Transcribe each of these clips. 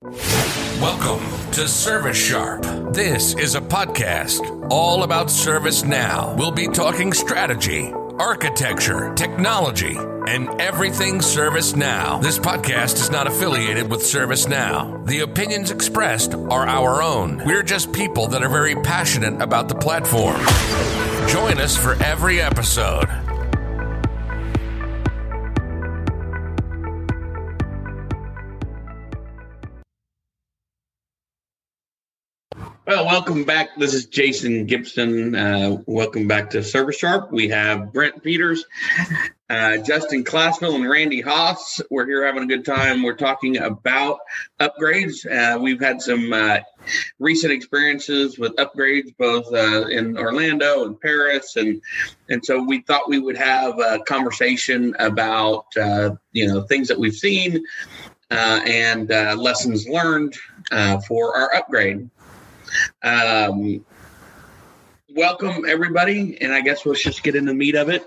Welcome to Service Sharp. This is a podcast all about ServiceNow. We'll be talking strategy, architecture, technology, and everything ServiceNow. This podcast is not affiliated with ServiceNow. The opinions expressed are our own. We're just people that are very passionate about the platform. Join us for every episode. Well, welcome back. This is Jason Gibson. Uh, welcome back to Service Sharp. We have Brent Peters, uh, Justin Classville, and Randy Haas. We're here having a good time. We're talking about upgrades. Uh, we've had some uh, recent experiences with upgrades, both uh, in Orlando and Paris, and and so we thought we would have a conversation about uh, you know things that we've seen and lessons learned for our upgrade. Um, welcome everybody, and I guess let's just get in the meat of it.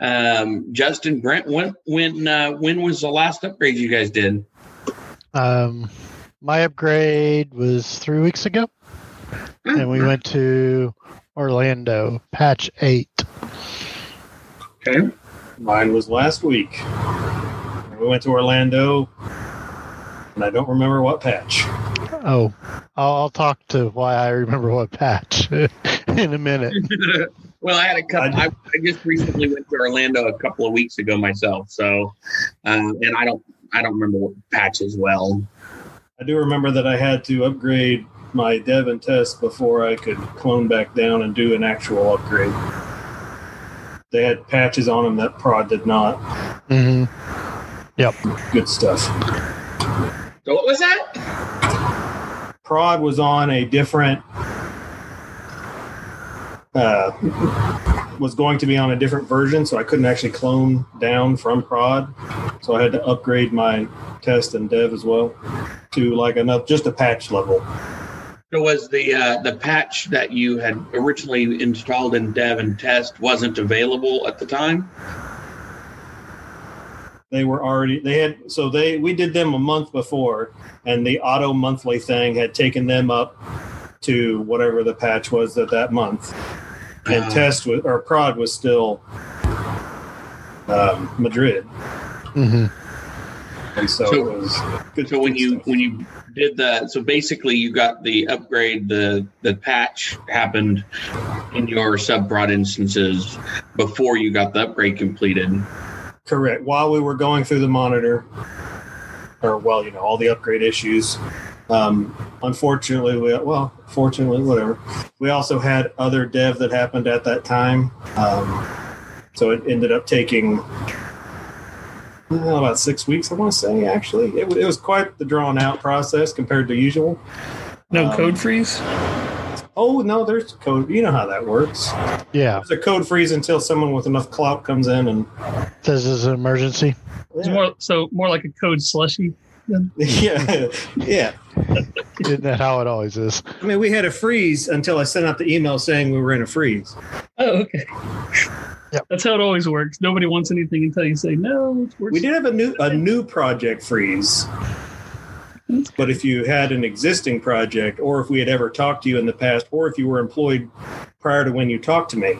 Um, Justin, Brent, when when uh, when was the last upgrade you guys did? Um, my upgrade was three weeks ago, and we went to Orlando, patch eight. Okay. Mine was last week. We went to Orlando, and I don't remember what patch. Oh, I'll, I'll talk to why I remember what patch in a minute. well, I had a couple. I, I, just recently went to Orlando a couple of weeks ago myself, so uh, and I don't I don't remember what patch as well. I do remember that I had to upgrade my dev and test before I could clone back down and do an actual upgrade. They had patches on them that prod did not. Mm-hmm. Yep. Good stuff. So what was that? Prod was on a different. Uh, was going to be on a different version, so I couldn't actually clone down from prod. So I had to upgrade my test and dev as well to like enough, just a patch level. So was the uh, the patch that you had originally installed in dev and test wasn't available at the time? They were already they had so they we did them a month before and the auto monthly thing had taken them up to whatever the patch was that that month and uh, test was or prod was still um, madrid mm-hmm. and so, so, it was good so when you stuff. when you did that so basically you got the upgrade the the patch happened in your sub prod instances before you got the upgrade completed Correct. While we were going through the monitor, or well, you know, all the upgrade issues. Um, unfortunately, we well, fortunately, whatever. We also had other dev that happened at that time, um, so it ended up taking well, about six weeks. I want to say actually, it, it was quite the drawn out process compared to usual. No um, code freeze. Oh no, there's code. You know how that works. Yeah, there's a code freeze until someone with enough clout comes in and says it's an emergency. It's more so more like a code slushy. yeah, yeah. Isn't that how it always is? I mean, we had a freeze until I sent out the email saying we were in a freeze. Oh, okay. Yep. That's how it always works. Nobody wants anything until you say no. We did have a new a new project freeze. But if you had an existing project, or if we had ever talked to you in the past, or if you were employed prior to when you talked to me,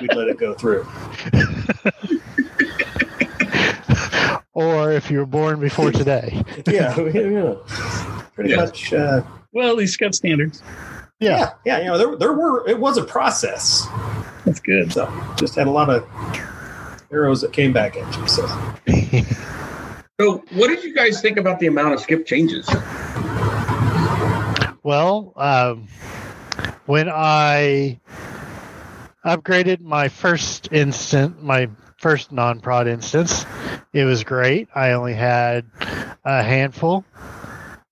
we'd let it go through. or if you were born before today. yeah, yeah, pretty yeah. much. Uh, well, at least got standards. Yeah. yeah, yeah. You know, there there were it was a process. That's good. So just had a lot of arrows that came back at you. So. So, what did you guys think about the amount of skip changes? Well, um, when I upgraded my first instant, my first non prod instance, it was great. I only had a handful.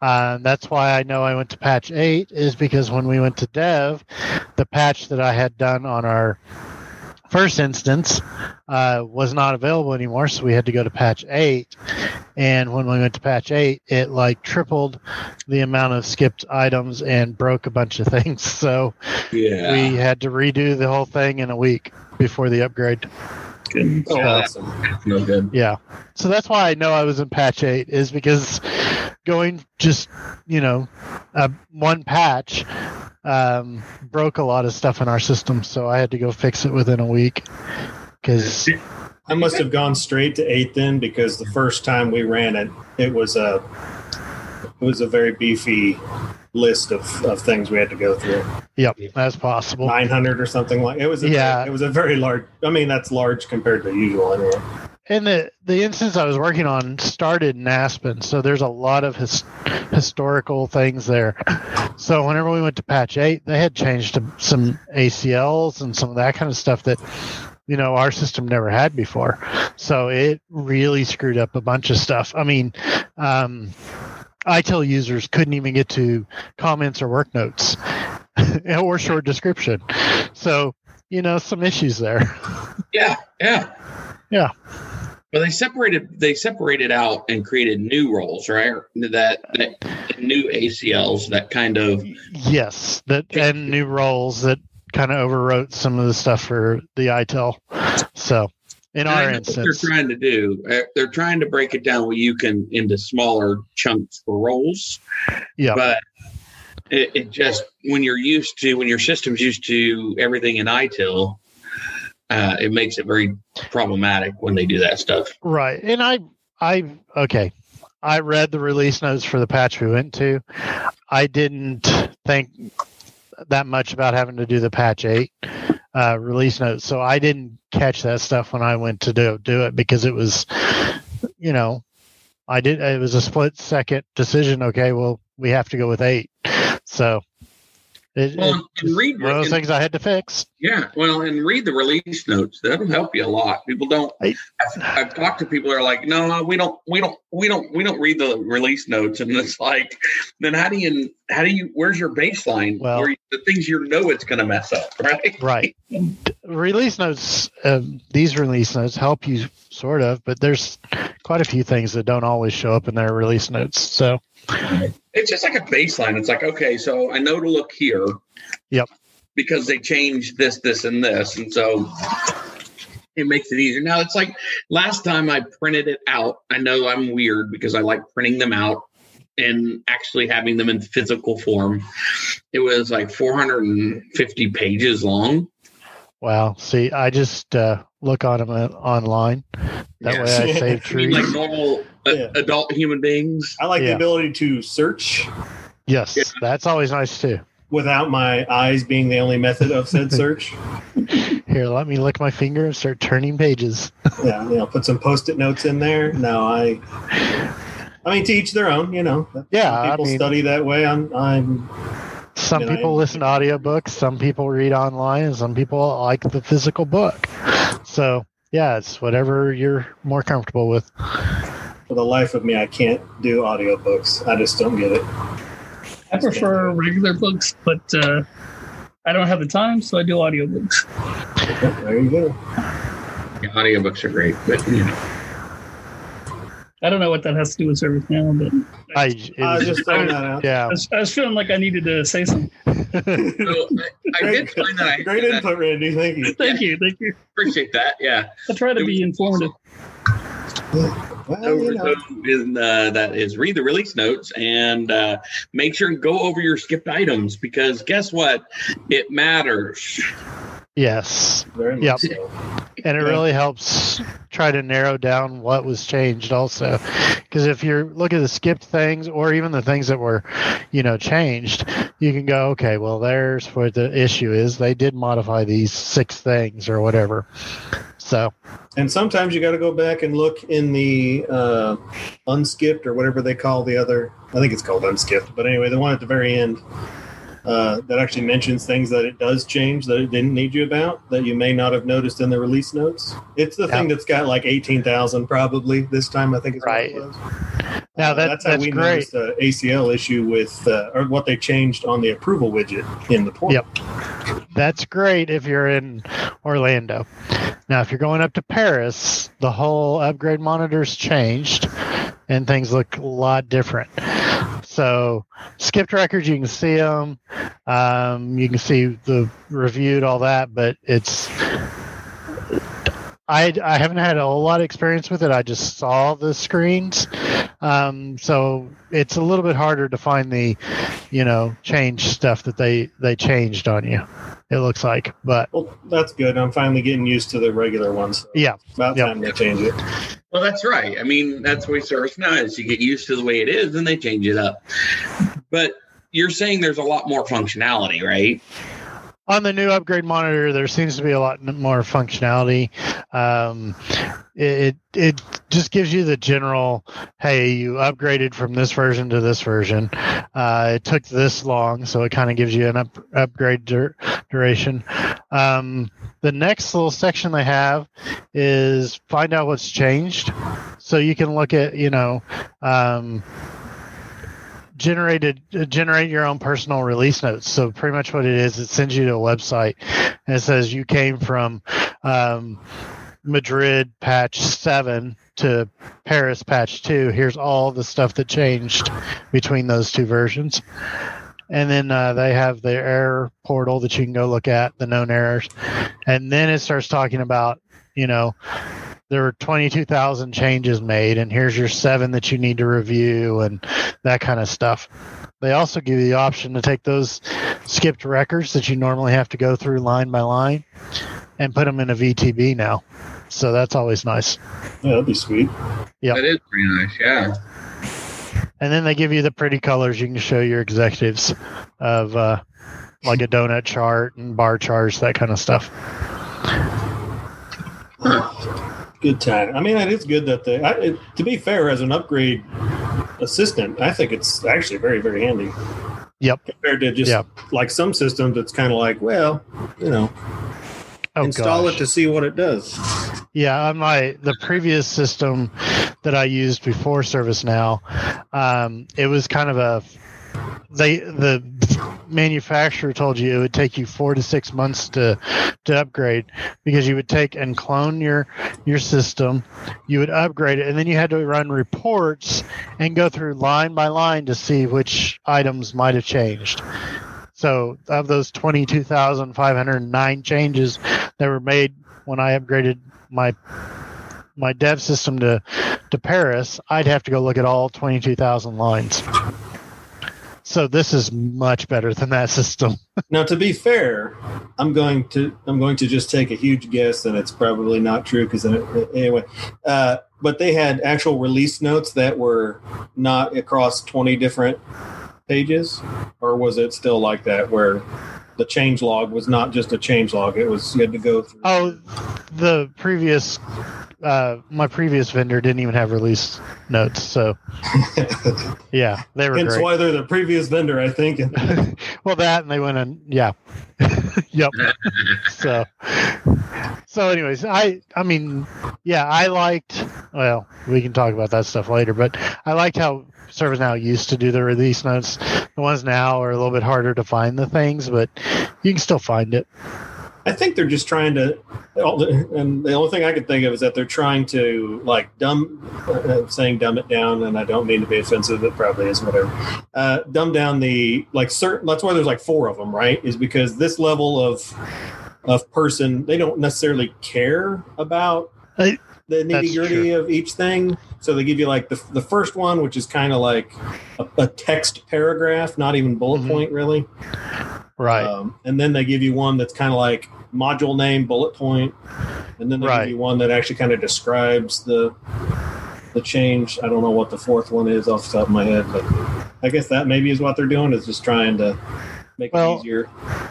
Um, that's why I know I went to patch 8 is because when we went to dev, the patch that I had done on our first instance uh, was not available anymore, so we had to go to patch eight. And when we went to patch eight, it like tripled the amount of skipped items and broke a bunch of things. So yeah. we had to redo the whole thing in a week before the upgrade. Good. Oh, awesome. No good. Yeah. So that's why I know I was in patch eight is because going just you know uh, one patch um, broke a lot of stuff in our system, so I had to go fix it within a week because I must have gone straight to eight then because the first time we ran it, it was a it was a very beefy list of, of things we had to go through. Yep, that's possible. Nine hundred or something like it was. A, Yeah. it was a very large. I mean, that's large compared to usual anyway. And the the instance I was working on started in Aspen, so there's a lot of his, historical things there. So whenever we went to patch eight, they had changed some ACLs and some of that kind of stuff that you know our system never had before. So it really screwed up a bunch of stuff. I mean, um, ITIL users couldn't even get to comments or work notes or short description. So you know some issues there. Yeah, yeah, Yeah. Well, they separated they separated out and created new roles, right? That, that new ACLs that kind of Yes, that and new roles that kind of overwrote some of the stuff for the ITIL. So, in And our instance, they're trying to do. Uh, They're trying to break it down where you can into smaller chunks for roles. Yeah. But it, it just when you're used to when your system's used to everything in ITIL, uh, it makes it very problematic when they do that stuff. right? And I, I okay, I read the release notes for the patch we went to. I didn't think that much about having to do the patch eight uh, release notes, so I didn't catch that stuff when I went to do do it because it was, you know, I did. It was a split second decision. Okay, well, we have to go with eight. So. It, Well, and read one of those things I had to fix. Yeah, well, and read the release notes. That'll help you a lot. People don't. I- I've, I've talked to people that are like, no, we don't, we don't, we don't, we don't read the release notes, and it's like, then how do you, how do you, where's your baseline? Well- where you, the things you know it's going to mess up, right? Right. release notes, um, these release notes help you sort of, but there's quite a few things that don't always show up in their release notes. So, It's just like a baseline. It's like, okay, so I know to look here. Yep. Because they changed this, this, and this, and so it makes it easier. Now it's like last time I printed it out. I know I'm weird because I like printing them out and actually having them in physical form. It was like 450 pages long. wow. See, I just uh, look on them uh, online. That way I Yes. save I mean, trees. like normal Yeah. adult human beings. I like the ability to search yes, Yeah. that's always nice too. without my eyes being the only method of said search. Here, let me lick my finger and start turning pages. yeah, you know, put some post-it notes in there. No, I. I mean, to each their own. You know. Yeah, Some I people mean- study that way. I'm. I'm. Some You know, people I- listen to audiobooks, some people read online, and some people like the physical book. So, yeah, it's whatever you're more comfortable with. For the life of me, I can't do audiobooks. I just don't get it. I prefer regular books, but uh, I don't have the time, so I do audiobooks. There you go. Yeah, audiobooks are great, but you know. I don't know what that has to do with ServiceNow, but I, it I was- just throwing that out. yeah. I was, I was feeling like I needed to say something. So I, I did find that I Great that- input, Randy. Thank you. Thank you, thank you. appreciate that. Yeah. I try to be informative. Well, So, you know, is, uh, that is read the release notes and uh, make sure and go over your skipped items because guess what? It matters. Yes. very much Yep. so. And it really helps try to narrow down what was changed also. Because if you're looking at the skipped things or even the things that were, you know, changed, you can go, okay, well, there's what the issue is. They did modify these six things or whatever. So, And sometimes you got to go back and look in the uh, unskipped or whatever they call the other. I think it's called unskipped, but anyway, the one at the very end uh, that actually mentions things that it does change that it didn't need you about that you may not have noticed in the release notes. It's the thing that's got like eighteen thousand probably this time. I think is Right. What it was. Now Uh, that's how that's we great. noticed the ACL issue with uh, or what they changed on the approval widget in the portal. Yep. that's great if you're in Orlando. Now, if you're going up to Paris, the whole upgrade monitors changed and things look a lot different. So, skipped records, you can see them. Um, you can see the reviewed, all that, but it's. I I haven't had a whole lot of experience with it. I just saw the screens, um, so it's a little bit harder to find the, you know, change stuff that they they changed on you. It looks like, but Well, that's good. I'm finally getting used to the regular ones. yeah, About Yep. time they change it. Well, that's right. I mean, that's the way ServiceNow is. You get used to the way it is, and they change it up. But you're saying there's a lot more functionality, right? On the new upgrade monitor, there seems to be a lot more functionality. Um, it it just gives you the general, hey, you upgraded from this version to this version. Uh, it took this long, so it kind of gives you an up, upgrade dur- duration. Um, the next little section they have is find out what's changed, so you can look at you know. Um, generated uh, generate your own personal release notes. So pretty much what it is it sends you to a website and it says you came from um, madrid patch 7 to paris patch 2 here's all the stuff that changed between those two versions. And then uh, they have the error portal that you can go look at the known errors. And then it starts talking about you know there were 22,000 changes made and here's your seven that you need to review and that kind of stuff. They also give you the option to take those skipped records that you normally have to go through line by line and put them in a VTB now. So that's always nice. Yeah, that'd be sweet. Yeah. That is pretty nice. Yeah. And then they give you the pretty colors you can show your executives of uh, like a donut chart and bar charts, that kind of stuff. Good time. I mean, it is good that they. I, it, to be fair, as an upgrade assistant, I think it's actually very, very handy. Yep. Compared to just Yep. like some systems, it's kind of like, well, you know, Oh, install gosh. it to see what it does. Yeah, on my the previous system that I used before ServiceNow, um, it was kind of a they the manufacturer told you it would take you four to six months to to upgrade because you would take and clone your your system, you would upgrade it, and then you had to run reports and go through line by line to see which items might have changed. So of those twenty two thousand five hundred nine changes that were made when I upgraded my my dev system to to Paris, I'd have to go look at all 22,000 lines. So this is much better than that system. Now, to be fair, I'm going to I'm going to just take a huge guess that it's probably not true because anyway. Uh, but they had actual release notes that were not across 20 different pages, or was it still like that where the change log was not just a change log? It was you had to go through. Oh, the previous uh, my previous vendor didn't even have release notes, so yeah, they were Hence great. why they're the previous vendor, I think. well, that and they went in, yeah, yep. so, so, anyways, I, I mean, yeah, I liked. Well, we can talk about that stuff later, but I liked how ServiceNow used to do the release notes. The ones now are a little bit harder to find the things, but you can still find it. I think they're just trying to, and the only thing I could think of is that they're trying to like dumb, uh, saying dumb it down, and I don't mean to be offensive, it probably is whatever. Uh, dumb down the like certain. That's why there's like four of them, right? Is because this level of of person they don't necessarily care about I- the nitty gritty of each thing. So they give you like the the first one, which is kind of like a, a text paragraph, not even bullet Mhm. point really. Right. Um, and then they give you one that's kind of like module name, bullet point, and then they Right. give you one that actually kind of describes the the change. I don't know what the fourth one is off the top of my head, but I guess that maybe is what they're doing is just trying to make Well, it easier.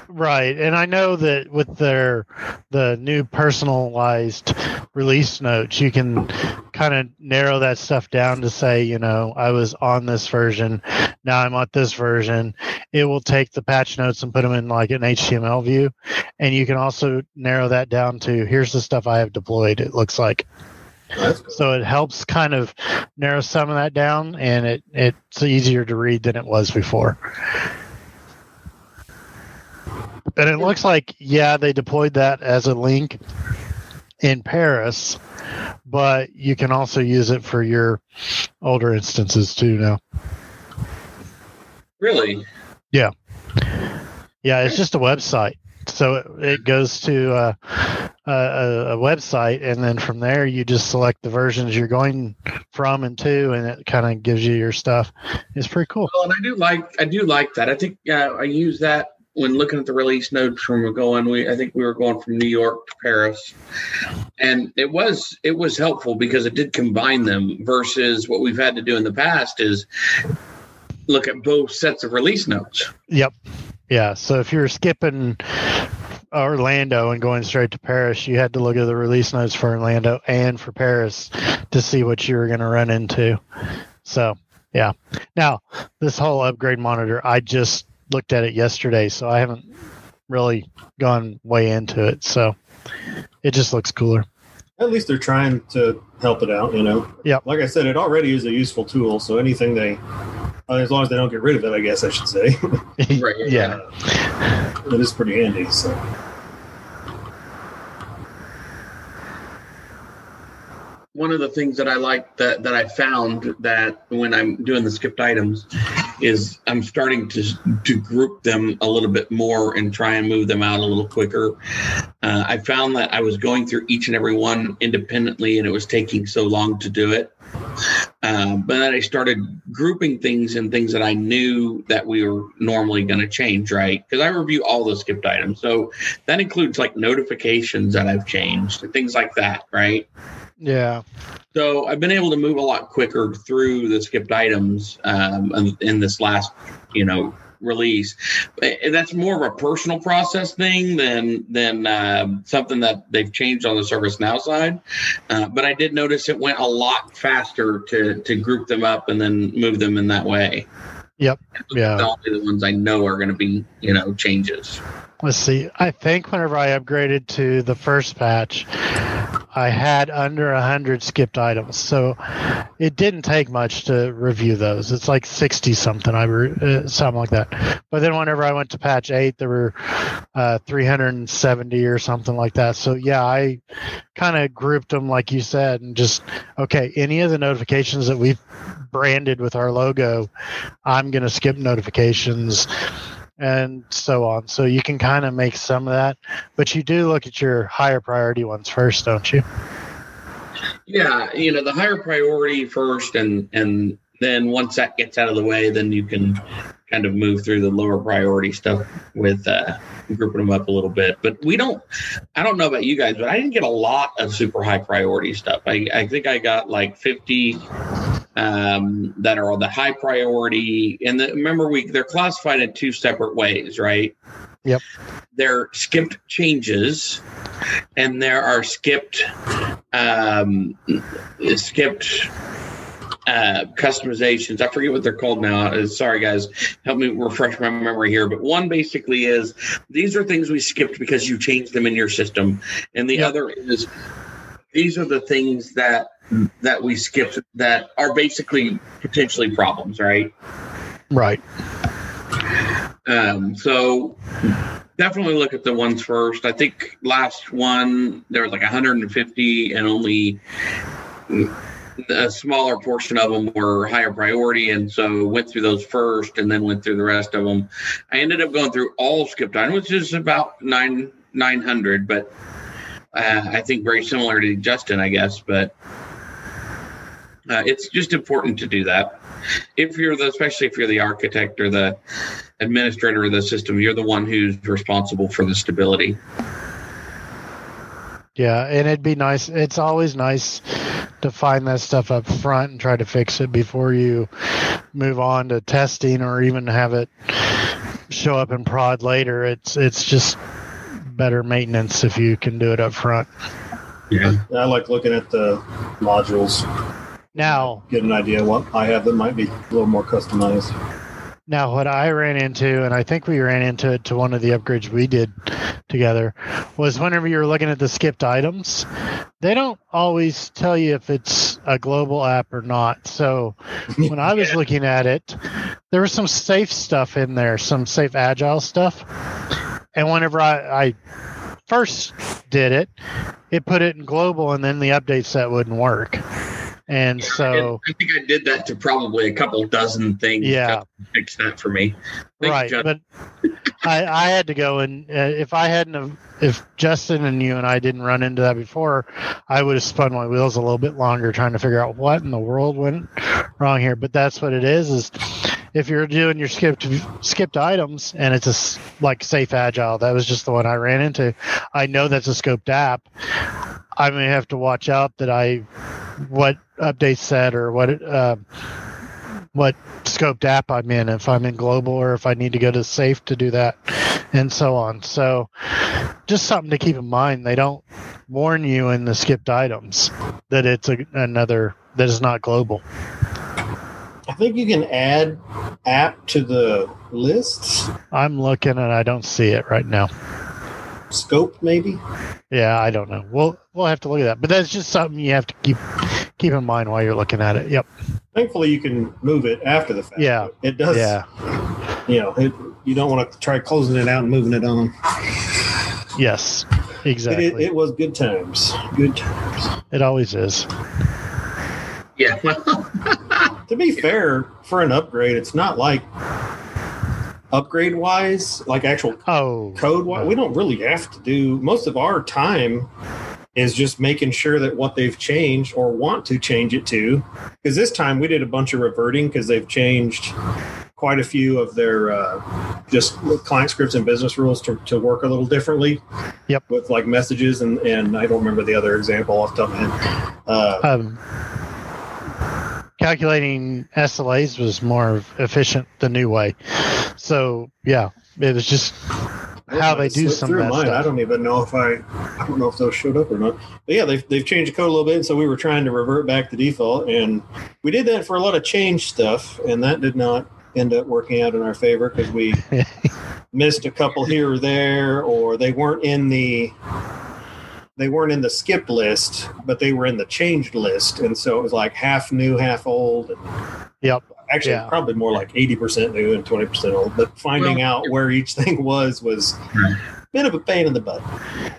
Right, and I know that with their the new personalized release notes, you can kind of narrow that stuff down to say, you know, I was on this version, now I'm on this version. It will take the patch notes and put them in like an HTML view, and you can also narrow that down to here's the stuff I have deployed. It looks like cool. so it helps kind of narrow some of that down, and it it's easier to read than it was before. And it looks like yeah, they deployed that as a link in Paris, but you can also use it for your older instances too now. Really? Yeah, Yeah, it's just a website. So it, it goes to uh, a, a, website, and then from there you just select the versions you're going from and to, and it kind of gives you your stuff. It's pretty cool. Well, and I do like I do like that. I think uh, I use that when looking at the release notes from going. We I think we were going from New York to Paris, and it was it was helpful because it did combine them versus what we've had to do in the past is look at both sets of release notes. Yep. Yeah. So if you're skipping Orlando and going straight to Paris, you had to look at the release notes for Orlando and for Paris to see what you were going to run into. So, yeah. Now, this whole upgrade monitor, I just looked at it yesterday, so I haven't really gone way into it. So, it just looks cooler. At least they're trying to help it out, you know. Yep. Like I said, it already is a useful tool. So anything they, as long as they don't get rid of it, I guess I should say, Right. yeah. uh, it is pretty handy. So one of the things that I like that that I found that when I'm doing the skipped items is I'm starting to to group them a little bit more and try and move them out a little quicker. Uh, I found that I was going through each and every one independently, and it was taking so long to do it. Um, but then I started grouping things and things that I knew that we were normally going to change, right? Because I review all the skipped items, so that includes like notifications that I've changed and things like that, right? Yeah. So I've been able to move a lot quicker through the skipped items um, in- this last, you know, release. And that's more of a personal process thing than than um something that they've changed on the ServiceNow side. Uh, but I did notice it went a lot faster to to group them up and then move them in that way. Yep. Yeah. Only the ones I know are going to be, you know, changes. Let's see. I think whenever I upgraded to the first patch, I had under a hundred skipped items, so it didn't take much to review those. It's like sixty something, I re- uh, something like that. But then whenever I went to patch eight, there were uh, three hundred and seventy or something like that. So yeah, I kind of grouped them like you said, and just okay, any of the notifications that we've branded with our logo, I'm going to skip notifications and so on. So you can kind of make some of that, but you do look at your higher priority ones first, don't you? Yeah, you know, the higher priority first, and and then once that gets out of the way, then you can kind of move through the lower priority stuff with uh, grouping them up a little bit. But we don't, I don't know about you guys, but I didn't get a lot of super high priority stuff. I, I think I got like 50 um, that are on the high priority. And the, remember, we they're classified in two separate ways, right? Yep. They're skipped changes, and there are skipped um, skipped uh, customizations. I forget what they're called now. Uh, sorry, guys. Help me refresh my memory here. But one basically is these are things we skipped because you changed them in your system, and the Yep. other is these are the things that that we skipped that are basically potentially problems, right? Right. Um, so definitely look at the ones first. I think last one there was like 150 and only a smaller portion of them were higher priority, and so went through those first, and then went through the rest of them. I ended up going through all skipped items, which is about nine 900, but uh, I think very similar to Justin, I guess. But uh, it's just important to do that if you're the, especially if you're the architect or the administrator of the system, you're the one who's responsible for the stability. Yeah, and it'd be nice. It's always nice to find that stuff up front and try to fix it before you move on to testing or even have it show up in prod later. It's it's just better maintenance if you can do it up front. Yeah. I like looking at the modules, Now, get an idea what I have that might be a little more customized. Now, what I ran into, and I think we ran into it to one of the upgrades we did together, was whenever you're looking at the skipped items, they don't always tell you if it's a global app or not. So when I was looking at it, there was some safe stuff in there, some safe agile stuff. And whenever I, I first did it, it put it in global, and then the update set wouldn't work. And so, I think I did that to probably a couple dozen things. Yeah. to fix that for me. Thanks, right John. but I, I had to go and uh, if I hadn't have, if Justin and you and I didn't run into that before, I would have spun my wheels a little bit longer trying to figure out what in the world went wrong here. But that's what it is. Is if you're doing your skipped skipped items and it's a like safe agile, that was just the one I ran into. I know that's a scoped app. I may have to watch out that I what update set or what uh, what scoped app I'm in, if I'm in global or if I need to go to safe to do that, and so on. So, just something to keep in mind. They don't warn you in the skipped items that it's a, another that is not global. I think you can add app to the lists. I'm looking and I don't see it right now. Scope maybe. Yeah, I don't know. We'll we'll have to look at that. But that's just something you have to keep keep in mind while you're looking at it. Yep. Thankfully, you can move it after the fact. Yeah. It does. Yeah. You know, it, you don't want to try closing it out and moving it on. Yes. Exactly. it, it was good times. Good times. it always is. Yeah. To be fair, for an upgrade, it's not like upgrade wise, like actual Oh. code wise. We don't really have to do most of our time is just making sure that what they've changed or want to change it to. Because this time we did a bunch of reverting because they've changed quite a few of their uh, just client scripts and business rules to, to work a little differently. Yep. With like messages and, and I don't remember the other example off the top of my head. Uh, um, calculating SLAs was more efficient the new way. So yeah, it was just how they do some through mine. I don't even know if I, I don't know if those showed up or not. But yeah, they've they've changed the code a little bit, and so we were trying to revert back to default, and we did that for a lot of change stuff, and that did not end up working out in our favor because we missed a couple here or there, or they weren't in the they weren't in the skip list, but they were in the changed list, and so it was like half new, half old. And Yep. Actually, Yeah. probably more like eighty percent new and twenty percent old. But finding Well, out where each thing was was a bit of a pain in the butt.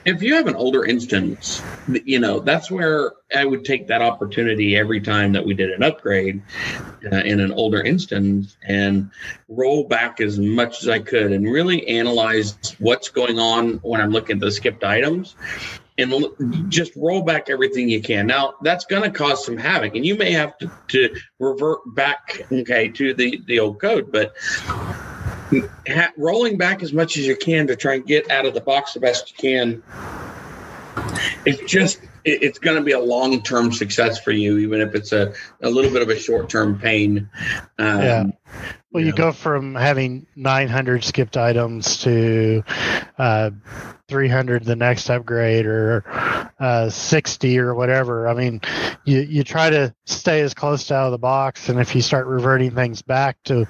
if you have an older instance, you know, that's where I would take that opportunity every time that we did an upgrade uh, in an older instance and roll back as much as I could and really analyze what's going on when I'm looking at the skipped items and l- just roll back everything you can. Now, that's going to cause some havoc and you may have to, to revert back, okay, to the, the old code, but ha- rolling back as much as you can to try and get out of the box the best you can it's just it, it's going to be a long-term success for you even if it's a, a little bit of a short-term pain um, Yeah. Well, you know. go from having 900 skipped items to uh, 300 the next upgrade or uh, 60 or whatever. I mean, you, you try to stay as close to out of the box, and if you start reverting things back to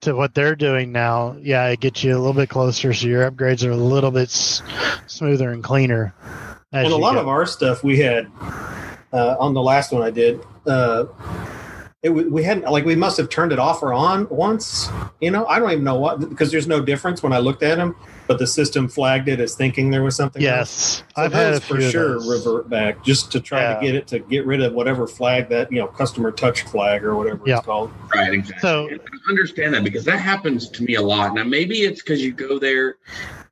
to what they're doing now, yeah, it gets you a little bit closer, so your upgrades are a little bit s- smoother and cleaner. and a lot go. of our stuff we had uh, on the last one I did. Uh, it, we hadn't like we must have turned it off or on once. You know, I don't even know what because there's no difference when I looked at them, but the system flagged it as thinking there was something. yes, So I've had a for of sure those. revert back just to try Yeah. to get it to get rid of whatever flag that you know customer touch flag or whatever Yeah. it's called. right exactly So- And I understand that because that happens to me a lot now maybe it's because you go there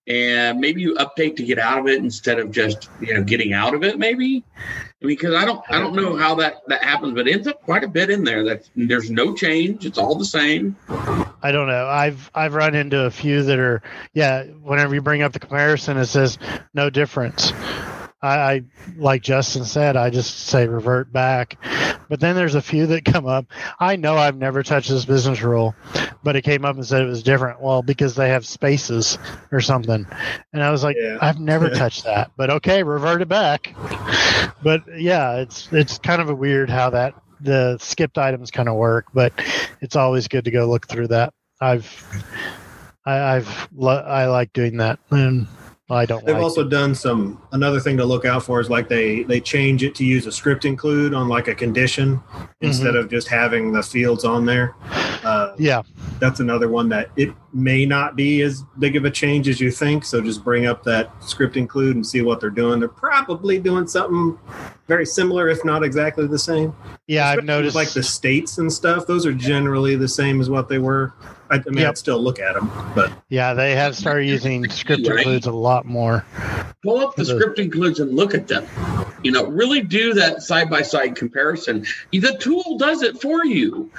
and maybe you update to get out of it instead of just you know getting out of it maybe because i don't i don't know how that that happens but it ends up quite a bit in there that there's no change it's all the same I don't know. I've I've run into a few that are yeah. Whenever you bring up the comparison, it says no difference. I, I like Justin said, I just say revert back. But then there's a few that come up. I know I've never touched this business rule, but it came up and said it was different. Well, because they have spaces or something, and I was like, Yeah. I've never Yeah. touched that. But okay, revert it back. But yeah, it's it's kind of a weird how that the skipped items kind of work, but it's always good to go look through that. I've I, I've I like doing that, and I don't They've like. also done some another thing to look out for is like they they change it to use a script include on like a condition instead of just having the fields on there. Uh, yeah, that's another one that it may not be as big of a change as you think. So just bring up that script include and see what they're doing. They're probably doing something very similar, if not exactly the same. yeah, I've noticed. like the states and stuff. Those are generally the same as what they were I, I mean, Yep. I'd still look at them, but Yeah, they have started using script Right. includes a lot more. pull up the The- script includes and look at them. You know, really do that side by side comparison. The tool does it for you.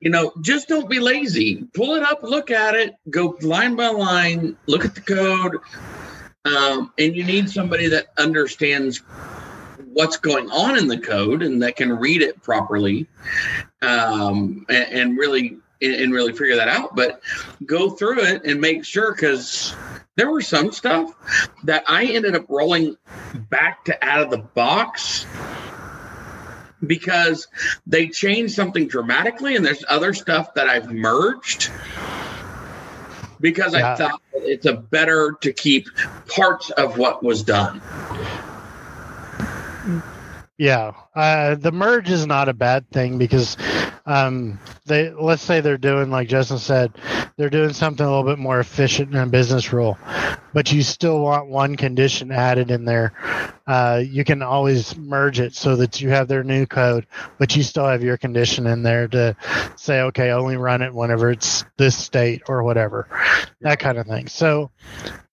You know, just don't be lazy. Pull it up, look at it, go line by line, look at the code. Um, and you need somebody that understands what's going on in the code and that can read it properly um, and, and really and really figure that out. But go through it and make sure because there were some stuff that I ended up rolling back to out of the box because they changed something dramatically, and there's other stuff that I've merged because Yeah. I thought it's a better to keep parts of what was done. Yeah, uh, the merge is not a bad thing because um, they let's say they're doing like Justin said, they're doing something a little bit more efficient in a business rule, but you still want one condition added in there. Uh, you can always merge it so that you have their new code, but you still have your condition in there to say, okay, only run it whenever it's this state or whatever, that kind of thing. So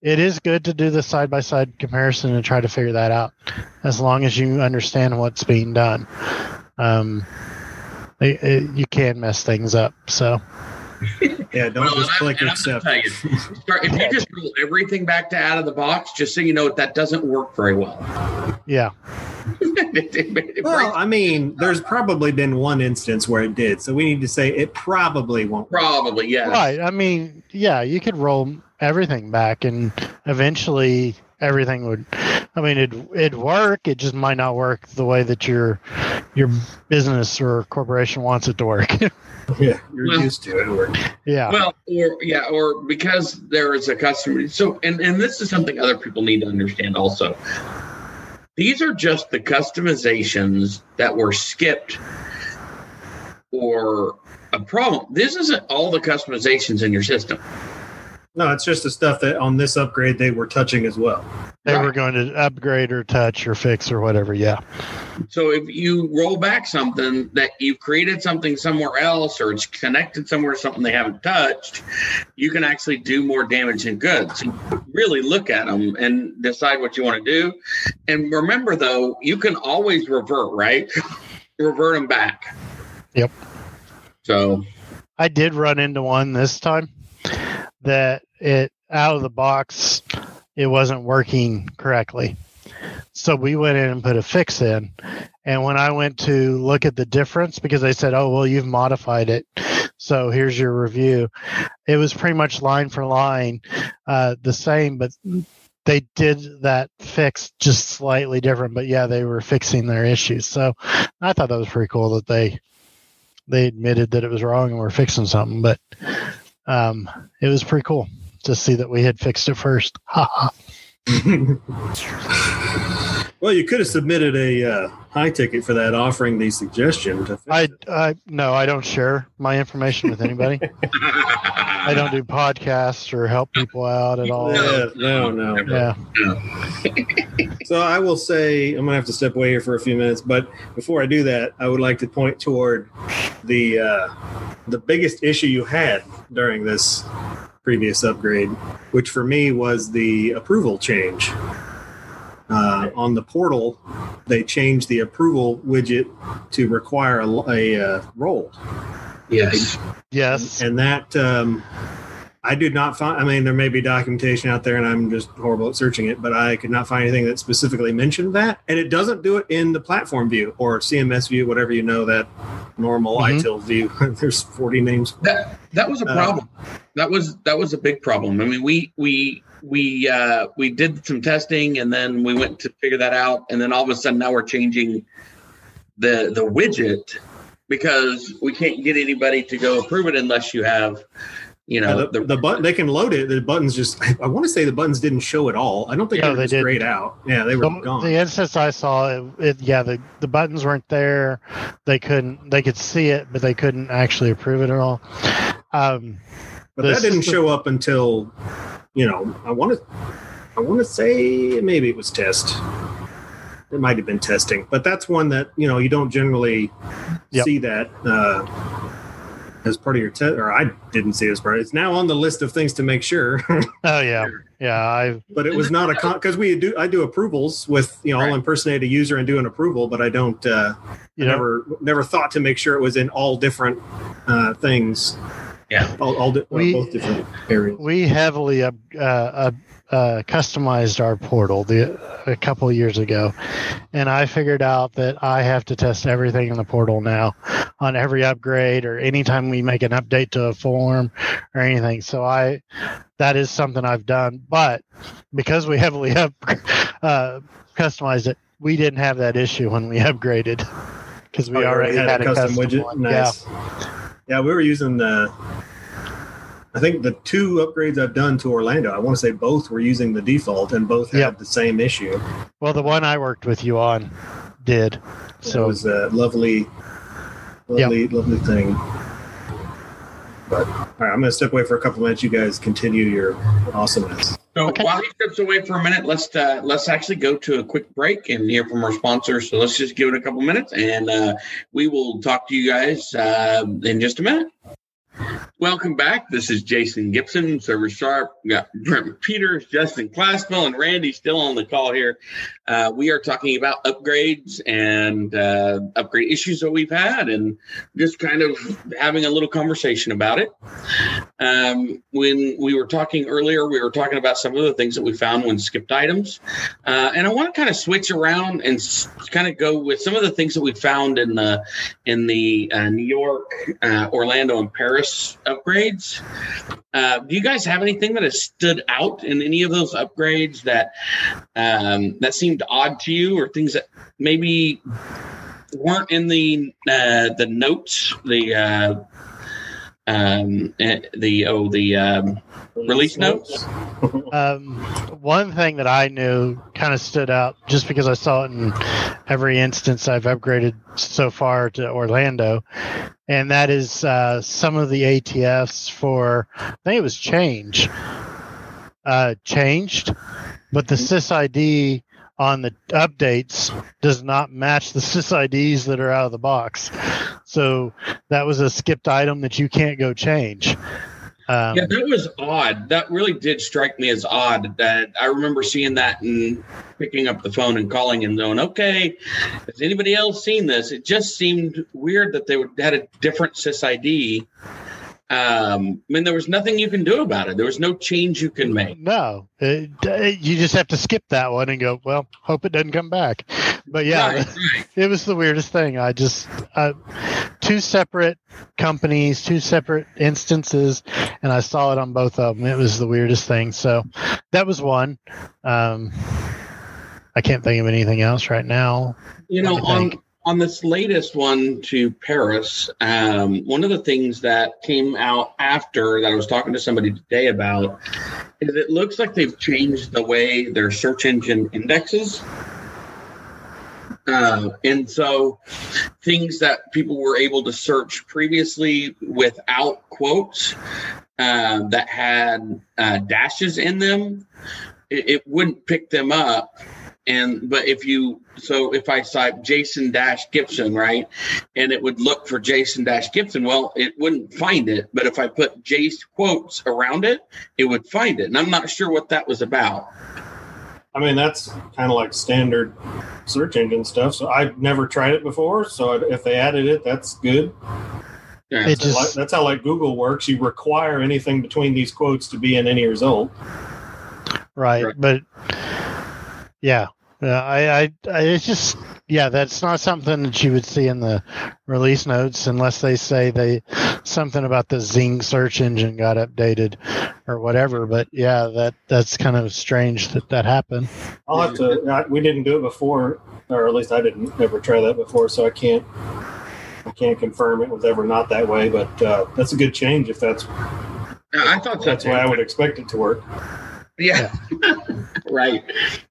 it is good to do the side by side comparison and try to figure that out as long as you understand what's being done. Um, it, it- you can mess things up. So yeah, don't Well, just and I- click and I'm accept. you, if you just roll everything back to out of the box, just so you know, that doesn't work very well. yeah, Well, I mean, there's probably been one instance where it did, so we need to say it probably won't. probably, yeah. right. I mean, yeah, you could roll everything back, and eventually everything would. I mean, it it'd work. It just might not work the way that your your business or corporation wants it to work. Yeah, you're Well- used to it. Or, yeah, Well, or yeah, or because there is a customer. So, and and this is something other people need to understand also. These are just the customizations that were skipped or a problem. This isn't all the customizations in your system. No, it's just the stuff that on this upgrade they were touching as well. they right. were going to upgrade or touch or fix or whatever. Yeah, So if you roll back something that you've created something somewhere else or it's connected somewhere to something they haven't touched, you can actually do more damage than good. So really look at them and decide what you want to do. And remember though, you can always revert, right? revert them back. Yep. So I did run into one this time that it out of the box it wasn't working correctly. So we went in and put a fix in. And when I went to look at the difference, because they said, oh, well, you've modified it. So here's your review. It was pretty much line for line uh, the same, but they did that fix just slightly different. But yeah, they were fixing their issues. So I thought that was pretty cool that they they admitted that it was wrong and were fixing something. But um, it was pretty cool to see that we had fixed it first. Ha. well, you could have submitted a uh, high ticket for that, offering the suggestion. I. I no, I don't share my information with anybody. I don't do podcasts or help people out at all. Yeah, no, no. Yeah, So I will say I'm gonna have to step away here for a few minutes, but before I do that, I would like to point toward the uh, the biggest issue you had during this previous upgrade, which for me was the approval change. Uh, on the portal, they changed the approval widget to require a, a uh, role, yes. yes, and that um, I did not find. I mean, there may be documentation out there, and I'm just horrible at searching it, but I could not find anything that specifically mentioned that. And it doesn't do it in the platform view or CMS view, whatever you know that normal Mhm. ITIL view. There's 40 names. That that was a Uh, problem. that was that was a big problem. I mean, we we we uh, we did some testing, and then we went to figure that out, and then all of a sudden now we're changing the the widget because we can't get anybody to go approve it unless you have, you know, Uh, the, the button they can load it. The buttons just. I, I want to say the buttons didn't show at all. I don't think No, they were they didn't. grayed out. Yeah, they were the, gone. the instance I saw, it, it, yeah, the the buttons weren't there. They couldn't. They could see it, but they couldn't actually approve it at all. Um, but the that didn't show up until, you know, I want to. I want to say maybe it was test. It might have been testing, but that's one that you know you don't generally Yep. see that. Uh, as part of your test, or I didn't see it as part. It's now on the list of things to make sure. Oh yeah, yeah. I but it was not a con because we do. I do approvals with you know I'll impersonate a user and do an approval, but I don't. Uh, you I never never thought to make sure it was in all different uh, things. Yeah. all, all di- We- both different areas. we heavily uh, uh, uh, customized our portal the, a couple of years ago, and I figured out that I have to test everything in the portal now on every upgrade or anytime we make an update to a form or anything. So I that is something I've done, but because we heavily up, uh, customized it, we didn't have that issue when we upgraded because we Oh, already had, a custom, widget. one. Nice. Yeah. We were using the. I think the two upgrades I've done to Orlando, I want to say both were using the default, and both had Yep. the same issue. Well, the one I worked with you on did. So So it was a lovely, lovely, lovely thing. But all right, I'm going to step away for a couple minutes. You guys continue your awesomeness. So Okay. while he steps away for a minute, let's uh, let's actually go to a quick break and hear from our sponsors. So let's just give it a couple minutes, and uh, we will talk to you guys uh, in just a minute. Welcome back. This is Jason Gibson, Server Sharp. We got Brent Peters, Justin Classville, and Randy still on the call here. Uh, we are talking about upgrades and uh, upgrade issues that we've had, and just kind of having a little conversation about it. Um, when we were talking earlier, we were talking about some of the things that we found when skipped items, uh, and I want to kind of switch around and s- kind of go with some of the things that we found in the in the uh, New York, uh, Orlando, and Paris upgrades. Uh, do you guys have anything that has stood out in any of those upgrades that um, that seemed odd to you, or things that maybe weren't in the uh, the notes, the uh, um, eh, the oh the um, Release notes? Um, one thing that I knew kind of stood out just because I saw it in every instance I've upgraded so far to Orlando, and that is uh, some of the ATFs for I think it was change. Uh, changed, but the SysID on the updates does not match the SysIDs that are out of the box. So that was a skipped item that you can't go change. Um, Yeah, that was odd. That really did strike me as odd. That I remember seeing that and picking up the phone and calling and going, "Okay, has anybody else seen this?" It just seemed weird that they had a different SysID. Um, I mean, there was nothing you can do about it. There was no change you can make. No, it, it- you just have to skip that one and go. Well, hope it doesn't come back. But yeah, Right, right. it was the weirdest thing. I just uh, two separate companies, two separate instances, and I saw it on both of them. It was the weirdest thing. So that was one. Um, I can't think of anything else right now. You know, What do you on? On this latest one to Paris, um, one of the things that came out after that I was talking to somebody today about is it looks like they've changed the way their search engine indexes. Uh, and so things that people were able to search previously without quotes uh, that had uh, dashes in them, it, it wouldn't pick them up and but if you so if i type jason dash gibson right and it would look for jason dash gibson well it wouldn't find it but if i put jace quotes around it it would find it and i'm not sure what that was about I mean, that's kind of like standard search engine stuff. So I've never tried it before. So if they added it, that's good. yeah, It so- just- Like- that's how like Google works. You require anything between these quotes to be in any result. Right, Right. but yeah, yeah, I, I, I, it's just yeah, that's not something that you would see in the release notes unless they say they something about the Zing search engine got updated or whatever. But yeah, that that's kind of strange that that happened. I'll have to. I, we didn't do it before, or at least I didn't ever try that before. So I can't. I can't confirm it was ever not that way. But uh, that's a good change if that's Yeah, i thought so that's why I would expect it to work. Yeah. Right.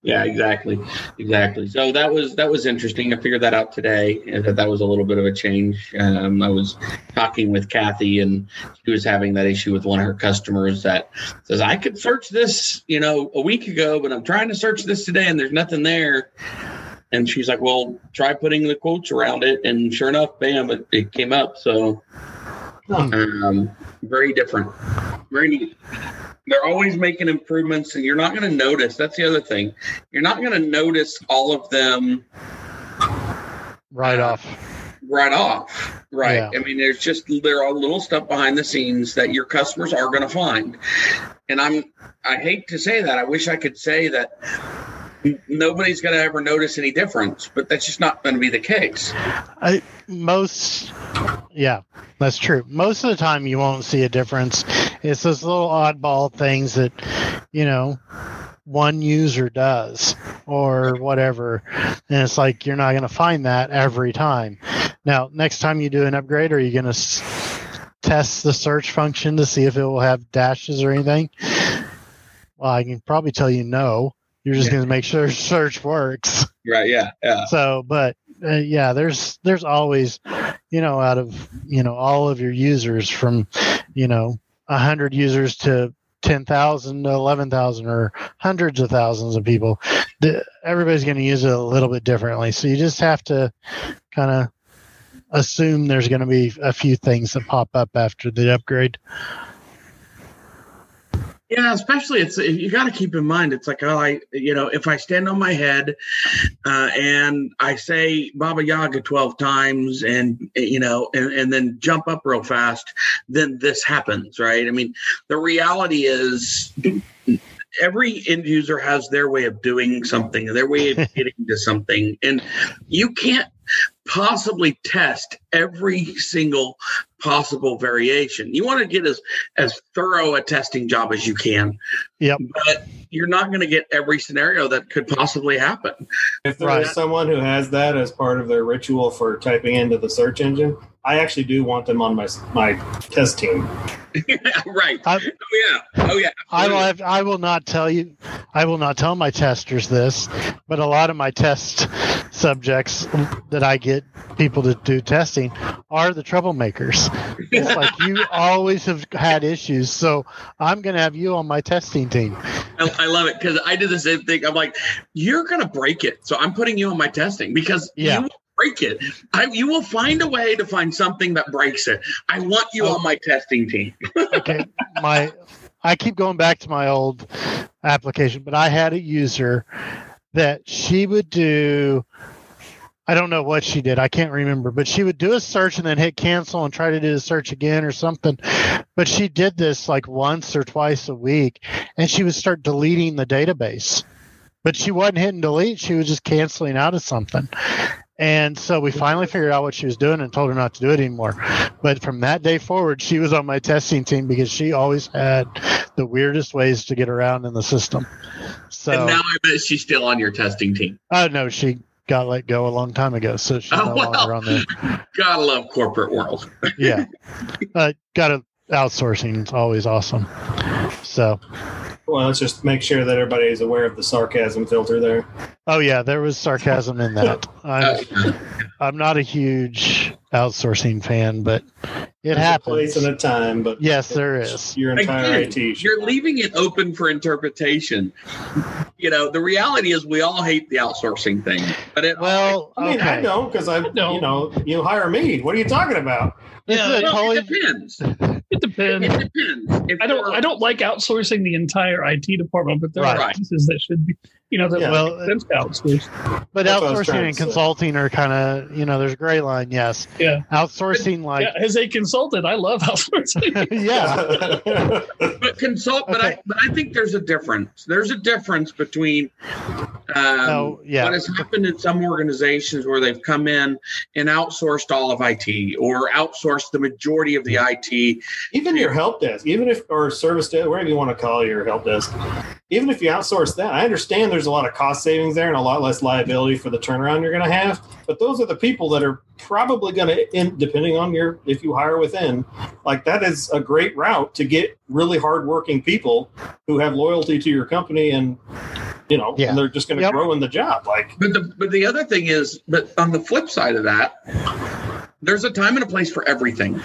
Yeah exactly. Exactly. So that was that was interesting. I figured that out today and that that was a little bit of a change. Um, i was talking with kathy and she was having that issue with one of her customers that says i could search this you know a week ago but i'm trying to search this today and there's nothing there. And she's like well try putting the quotes around it. And sure enough bam it, it came up. So Um, very different. Very neat. They're always making improvements, and you're not going to notice. That's the other thing. You're not going to notice all of them right off. right off. Right. Yeah. I mean, there's just there are little stuff behind the scenes that your customers are going to find, and I'm I hate to say that. I wish I could say that nobody's going to ever notice any difference, but that's just not going to be the case. I, most, yeah, that's true. Most of the time, you won't see a difference. It's those little oddball things that, you know, one user does or whatever. And it's like you're not going to find that every time. Now, next time you do an upgrade, are you going to s- test the search function to see if it will have dashes or anything? Well, I can probably tell you no. You're just Yeah. going to make sure search works Right. Yeah. Yeah. so but uh, yeah there's there's always you know out of you know all of your users from you know 100 users to 10,000 to 11,000 or hundreds of thousands of people the, everybody's going to use it a little bit differently so you just have to kind of assume there's going to be a few things that pop up after the upgrade Yeah, especially it's you got to keep in mind it's like oh I you know if I stand on my head uh, and I say Baba Yaga twelve times and you know and, and then jump up real fast, then this happens, right? I mean, the reality is every end user has their way of doing something, their way of getting to something, and you can't possibly test every single possible variation. You want to get as as thorough a testing job as you can. Yep. But you're not going to get every scenario that could possibly happen. If there is Right. someone who has that as part of their ritual for typing into the search engine, I actually do want them on my my test team. right. I- oh yeah. Oh yeah. I will have, I will not tell you I will not tell my testers this, but a lot of my test subjects that I get people to do testing are the troublemakers. It's like you always have had issues, so I'm going to have you on my testing team. I, I love it because I did the same thing. I'm like, you're going to break it, so I'm putting you on my testing because Yeah. you will break it. I, you will find a way to find something that breaks it. I want you Oh. on my testing team. Okay, my I keep going back to my old application, but I had a user that she would do I don't know what she did. I can't remember, but she would do a search and then hit cancel and try to do the search again or something. But she did this like once or twice a week and she would start deleting the database. But she wasn't hitting delete, she was just canceling out of something. And so we finally figured out what she was doing and told her not to do it anymore. But from that day forward, she was on my testing team because she always had the weirdest ways to get around in the system. So, and now I bet she's still on your testing team. oh no, she got let go a long time ago, so she's Oh, no well. longer on there. Gotta love corporate world. Yeah, uh, got to outsourcing is always awesome. So, Well, let's just make sure that everybody is aware of the sarcasm filter there. oh yeah, there was sarcasm in that. I'm, I'm not a huge outsourcing fan, but it There's a place happens. and a time, but Yes, there is. Your entire Again, IT. should- you're leaving it open for interpretation. You know, the reality is we all hate the outsourcing thing, but it Well, I mean, I okay. don't because I, No. you know, you hire me. What are you talking about? Yeah, is a well, totally it depends. It It depends. depends. If I don't. I don't like outsourcing the entire IT department, but there Right. are pieces that should be, you know, that Yeah. well, Well, makes sense to outsource. But That's what I was outsourcing and to say. consulting are kind of, you know, there's a gray line. Yes. Yeah. Outsourcing, like, yeah, as a consultant, I love outsourcing. yeah. but consult but i but i think there's a difference there's a difference between um, No, yeah. what has happened in some organizations where they've come in and outsourced all of it or outsourced the majority of the it even your help desk, even if or service desk, whatever you want to call your help desk, even if you outsource that, I understand there's a lot of cost savings there and a lot less liability for the turnaround you're going to have. But those are the people that are probably going to, depending on your if you hire within, like that is a great route to get really hardworking people who have loyalty to your company and you know Yeah. and they're just going to Yep. grow in the job. Like but the but the other thing is but on the flip side of that there's a time and a place for everything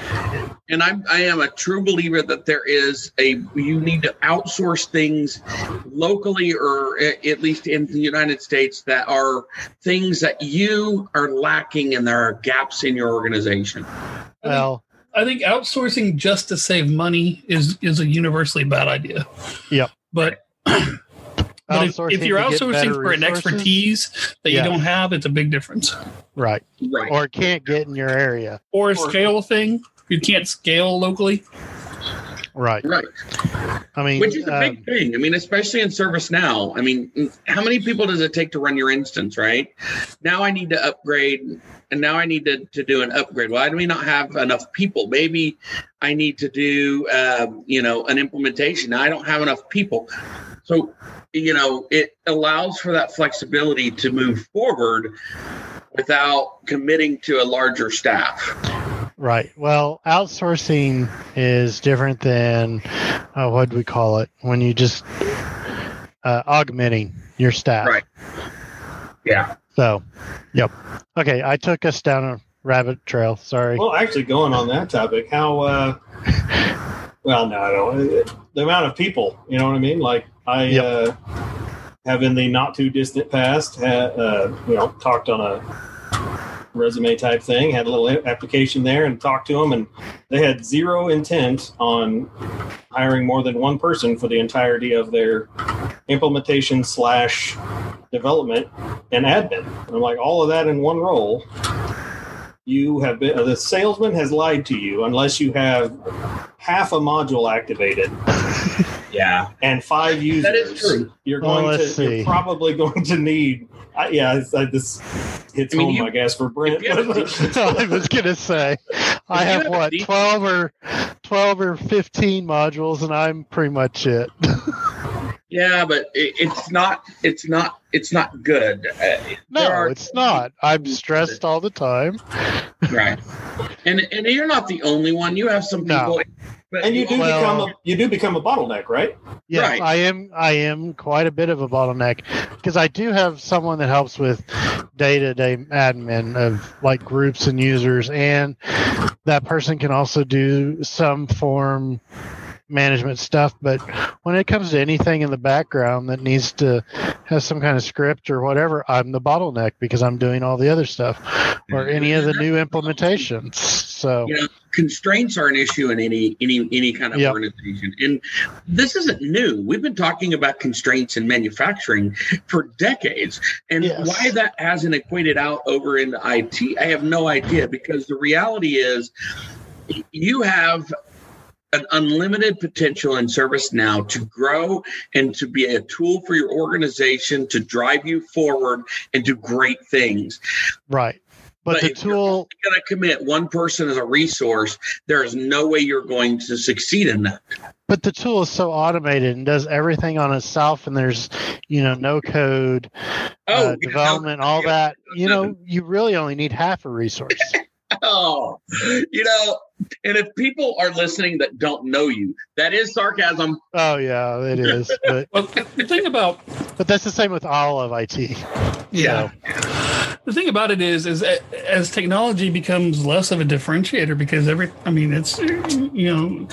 and I'm, I am a true believer that there is a you need to outsource things locally or at least in the United States that are things that you are lacking and there are gaps in your organization. well, I think outsourcing just to save money is is a universally bad idea. Yeah. But but if, if you're outsourcing better for an expertise that Yeah. you don't have, it's a big difference. right, Right. or can't get in your area, Or a Or- scale thing. You can't scale locally. right? right. I mean, Which is a um, big thing. I mean, especially in ServiceNow. I mean, how many people does it take to run your instance, right? Now I need to upgrade, and now I need to, to do an upgrade. Why do we not have enough people? Maybe I need to do, um, you know, an implementation. Now I don't have enough people. So, you know, it allows for that flexibility to move forward without committing to a larger staff. Right. Well, outsourcing is different than uh, what do we call it when you just uh, augmenting your staff. Right. Yeah. So, yep. Okay, I took us down a rabbit trail. Sorry. Well, actually, going on that topic, how? Uh, well, no, I don't. The amount of people, you know what I mean? Like I Yep. uh, have in the not too distant past, had, uh, you know, talked on a resume type thing, had a little application there, and talked to them, and they had zero intent on hiring more than one person for the entirety of their implementation slash development and admin. And I'm like, all of that in one role you have been uh, the salesman has lied to you unless you have half a module activated Yeah. and five users. That is true. You're going let's to. You're probably going to need. I yeah, it's, I, this hits I mean, home, you- I guess, for Brent. if you have was gonna say, I have have what twelve or twelve or fifteen modules, and I'm pretty much it. Yeah, but it, it's not. It's not. It's not good. Uh, no, are- it's not. I'm stressed all the time. right. And and you're not the only one. You have some No. people. But and you do Well- become a you do become a bottleneck, right? Yes, Right. I am. I am quite a bit of a bottleneck because I do have someone that helps with day-to-day admin of like groups and users, and that person can also do some form management stuff. But when it comes to anything in the background that needs to have some kind of script or whatever, I'm the bottleneck because I'm doing all the other stuff or any of the new implementations. So you know, constraints are an issue in any any any kind of Yep. organization. And this isn't new. We've been talking about constraints in manufacturing for decades. And Yes. why that hasn't equated out over into IT, I have no idea. Because the reality is, you have an unlimited potential in ServiceNow to grow and to be a tool for your organization to drive you forward and do great things. Right, but, But the if tool. going to commit one person as a resource, there is no way you're going to succeed in that. but the tool is so automated and does everything on itself and there's you know no code Oh, uh, development all that. You know you really only need half a resource Oh, you know, and if people are listening that don't know you, that is sarcasm. oh yeah it is but Well, the thing about but that's the same with all of it yeah, So, the thing about it is, is as technology becomes less of a differentiator because every, I mean, it's you know,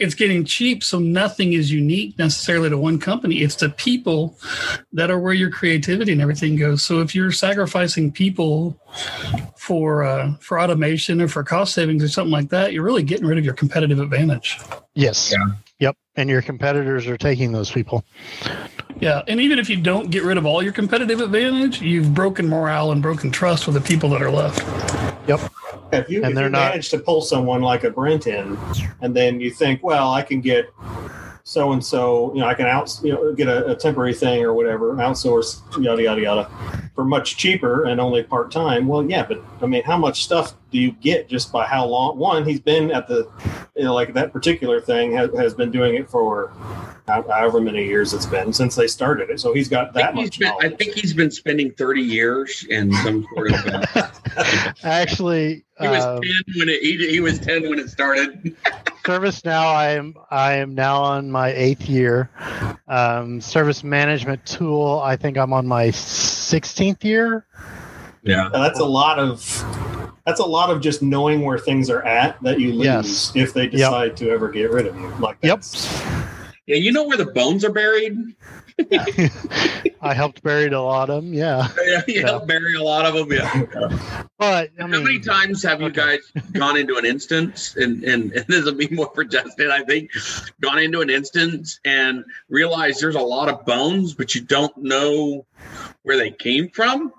it's getting cheap, so nothing is unique necessarily to one company. It's the people that are where your creativity and everything goes. So if you're sacrificing people for uh, for automation or for cost savings or something like that, you're really getting rid of your competitive advantage. yes Yeah. yep and your competitors are taking those people Yeah, and even if you don't get rid of all your competitive advantage, you've broken morale and broken trust with the people that are left. If you, And if they're you not- manage to pull someone like a Brent in, and then you think, well, I can get so and so, you know, I can out, you know, get a, a temporary thing or whatever, outsource, yada yada yada, for much cheaper and only part time. Well, yeah, but I mean, how much stuff do you get just by how long? One, he's been at the, you know, like that particular thing has, has been doing it for however many years it's been since they started it. So he's got that much been, I think he's been spending 30 years in some sort of. Uh, actually he was um, 10 when it. He, he was 10 when it started. ServiceNow i am i am now on my eighth year um, service management tool i think i'm on my 16th year Yeah. Now, that's a lot of that's a lot of just knowing where things are at that you lose Yes. if they decide to ever get rid of you. Like Yep. Yeah. You know where the bones are buried? I helped bury a lot of them. Yeah, Yeah, you Yeah. help bury a lot of them. Yeah. but I How many times have you guys gone into an instance, and, and, and this will be more for Justin, I think, gone into an instance and realized there's a lot of bones, but you don't know where they came from?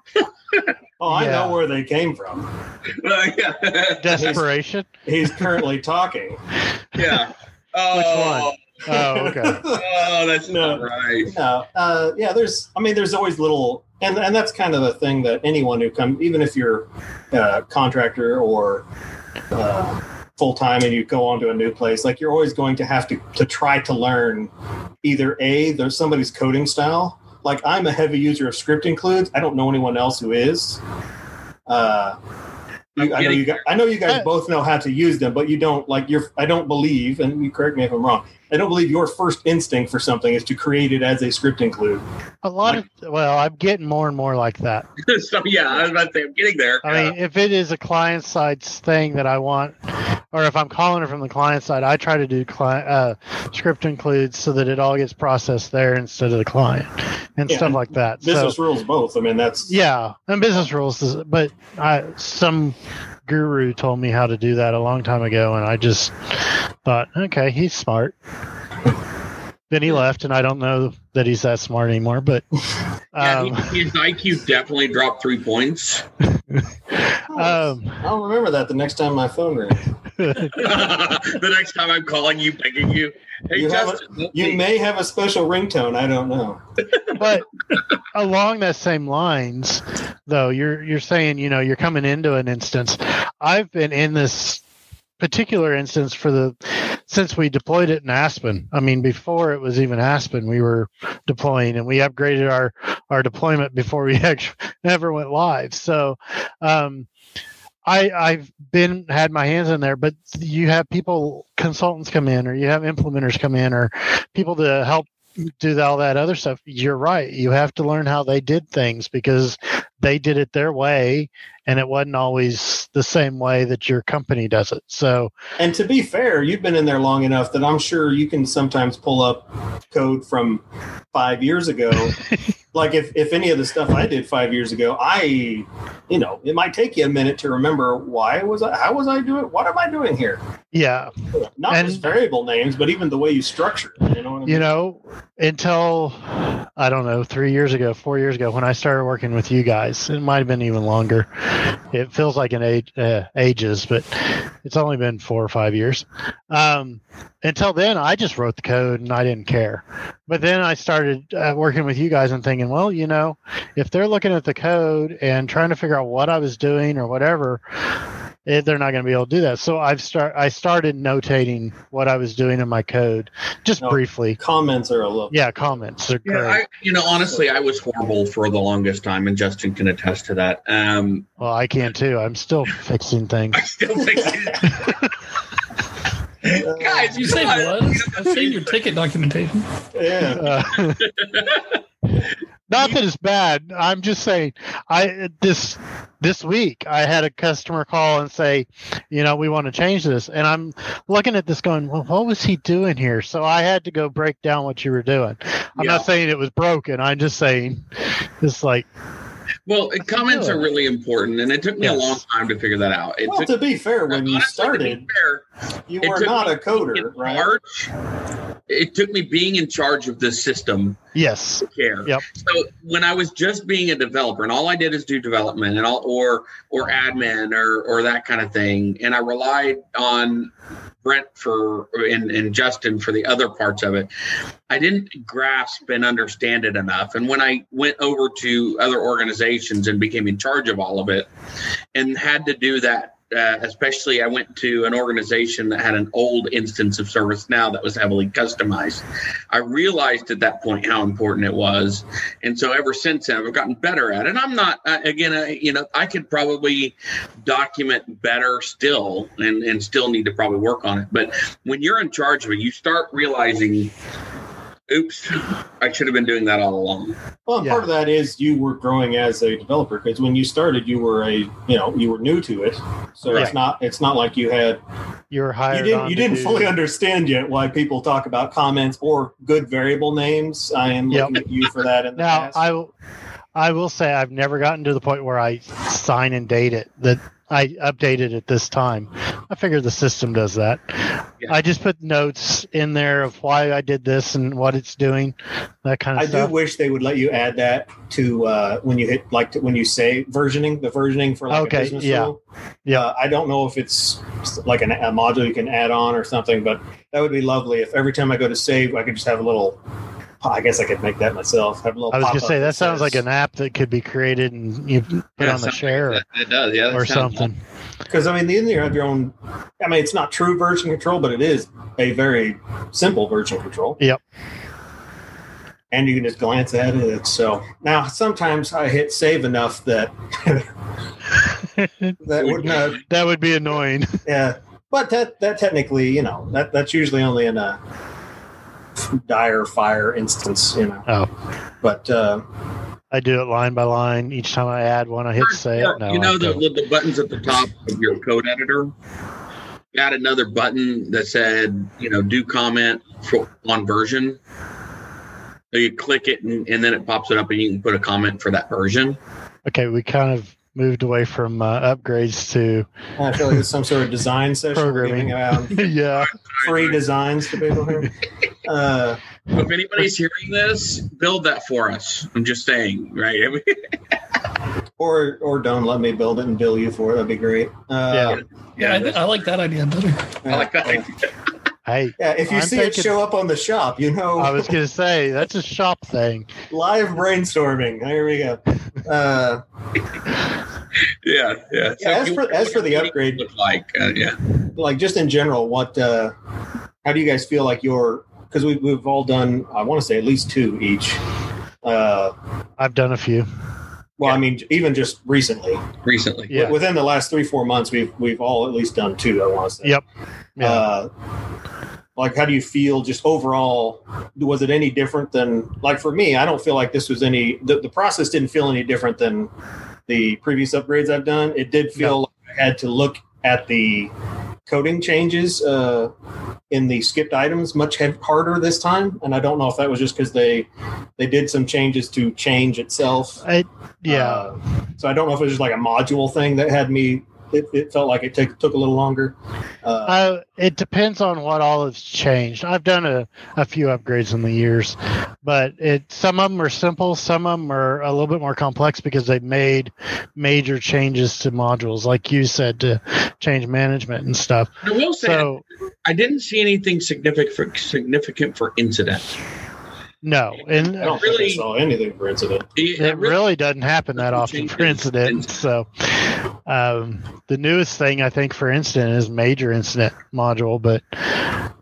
Oh, I Yeah. know where they came from. Like, yeah. desperation. He's currently talking. yeah. Oh, one? Oh, okay. oh, that's No. not right. No, uh, yeah. There's, I mean, there's always little, and and that's kind of the thing that anyone who comes, even if you're a contractor or uh, full time and you go on to a new place, like you're always going to have to to try to learn either a there's somebody's coding style. Like I'm a heavy user of script includes. I don't know anyone else who is. Uh, you- I know you guys, I know you guys Uh, both know how to use them, but you don't like You're. I don't believe, and you correct me if I'm wrong. I don't believe your first instinct for something is to create it as a script include. A lot of well, I'm getting more and more like that. so, yeah, I was about to say, I'm getting there. I mean, if it is a client side thing that I want, or if I'm calling it from the client side, I try to do client uh, script includes so that it all gets processed there instead of the client and Yeah, stuff and like that. Business so rules both. I mean, that's yeah, and business rules, is, but I some guru told me how to do that a long time ago, and I just thought, okay, he's smart. Then he left, and I don't know that he's that smart anymore. But yeah, um, he- his IQ definitely dropped three points. um, I'll remember that the next time my phone rings. the next time I'm calling you, begging you, hey, You Justin, let You may have a special ringtone. I don't know. but along that same lines though you're you're saying you know you're coming into an instance i've been in this particular instance for the since we deployed it in Aspen i mean before it was even Aspen we were deploying and we upgraded our our deployment before we actually never went live so um I, I've been had my hands in there, but you have people consultants come in, or you have implementers come in, or people to help do all that other stuff. You're right. You have to learn how they did things because they did it their way and it wasn't always the same way that your company does it. So, And to be fair, you've been in there long enough that I'm sure you can sometimes pull up code from five years ago. like if, if any of the stuff I did five years ago, I, you know, it might take you a minute to remember why was I, how was I doing? What am I doing here? yeah, Not And- just variable names, but even the way you structure. it, You know what I mean? you know, until I don't know, three years ago, four years ago, when I started working with you guys, it might have been even longer. It feels like an age, uh, ages, but it's only been four or five years. Um, until then, I just wrote the code and I didn't care. But then I started uh, working with you guys and thinking, well, you know, if they're looking at the code and trying to figure out what I was doing or whatever, eh, they're not going to be able to do that. So I've start I started notating what I was doing in my code, just No. briefly. Comments are a little. Yeah, comments are Yeah, great. I, you know, honestly, I was horrible for the longest time, and Justin can attest to that. Um, well, I can too. I'm still fixing things. I'm still think, guys, You say come on. was? I've seen your ticket documentation. Yeah. Uh, not that it's bad. I'm just saying. I this this week I had a customer call and say, you know, we want to change this, and I'm looking at this going, well, what was he doing here? So I had to go break down what you were doing. I'm Yeah. not saying it was broken. I'm just saying it's like Well, comments are really important, and it took me a long time to figure that out. It Well, took, to be fair, when you honestly, be started, fair, you were not a coder, right? charge. It took me being in charge of this system yes, to care. Yep. So when I was just being a developer, and all I did is do development and all, or or admin or or that kind of thing, and I relied on Brent for and, and Justin for the other parts of it. I didn't grasp and understand it enough. And when I went over to other organizations and became in charge of all of it, and had to do that. Uh, especially, I went to an organization that had an old instance of ServiceNow that was heavily customized. I realized at that point how important it was, and so ever since then, I've gotten better at it. I'm not uh, again, uh, you know, I could probably document better still, and and still need to probably work on it. But when you're in charge of it, you start realizing, oops, I should have been doing that all along. Well, Yeah. part of that is you were growing as a developer because when you started, you were a you know you were new to it, so Right. it's not it's not like you had you were hired. You didn't on you didn't do- fully understand yet why people talk about comments or good variable names. I am Yep. looking at you for that in the Now past. I will. I will say I've never gotten to the point where I sign and date it that I updated it this time. I figure the system does that. Yeah. I just put notes in there of why I did this and what it's doing, that kind of stuff. I do wish they would let you add that to uh, when you hit like to, when you say versioning the versioning for like Okay, a business yeah. rule. Yeah. Uh, I don't know if it's like an, a module you can add on or something, but that would be lovely if every time I go to save, I could just have a little. I guess I could make that myself. Have a little. I was gonna say that sounds like an app that could be created and you put Yeah, on the share like that. It does, yeah. or something. Because I mean, the you have your own. I mean, it's not true version control, but it is a very simple version control. Yep. And you can just glance at it. So now, sometimes I hit save enough that that would not. that would be annoying. Yeah, but that that technically, you know, that that's usually only in a dire fire instance, you know. Oh, But uh, I do it line by line. Each time I add one, I hit save. Or, No, you know I the, don't. the buttons at the top of your code editor. Add another button that said, you know, do comment for on version. So you click it and, and then it pops it up and you can put a comment for that version. okay, we kind of moved away from uh, upgrades to I feel like it's some sort of design session. Programming. out yeah. free designs to people here. Uh, if anybody's hearing this, build that for us. I'm just saying, right? or or don't let me build it and bill you for it. That'd be great. Uh, Yeah, I, th- I like that idea better. I like that. idea. Hey, Yeah, if you I'm see it show up on the shop, you know I was gonna say that's a shop thing. live brainstorming. There we go. Uh, Yeah, yeah. Yeah, as you for- as for the upgrade- look like, uh, yeah. like just in general, what? Uh, how do you guys feel like your? Because we, we've all done. I want to say at least two each. Uh, I've done a few. Well, I mean, even just recently, Recently, Yeah. within the last three four months, we've we've all at least done two. I want to say. Yep. Yeah. Uh, like, how do you feel just overall? Was it any different than like for me? I don't feel like this was any. The, the process didn't feel any different than the previous upgrades I've done. It did feel like I had to look at the coding changes uh, in the skipped items much harder this time, and I don't know if that was just because they they did some changes to change itself. I, yeah. Uh, so I don't know if it was just like a module thing that had me. It, it felt like it took took a little longer. Uh, Uh, it depends on what all has changed. I've done a, a few upgrades in the years, but it some of them are simple, some of them are a little bit more complex because they've made major changes to modules, like you said, to change management and stuff. I will say So I didn't see anything significant for significant for incident. No, and I don't really- think I saw anything for incident. it really doesn't happen that often for incident. So um, the newest thing I think for incident is major incident module, but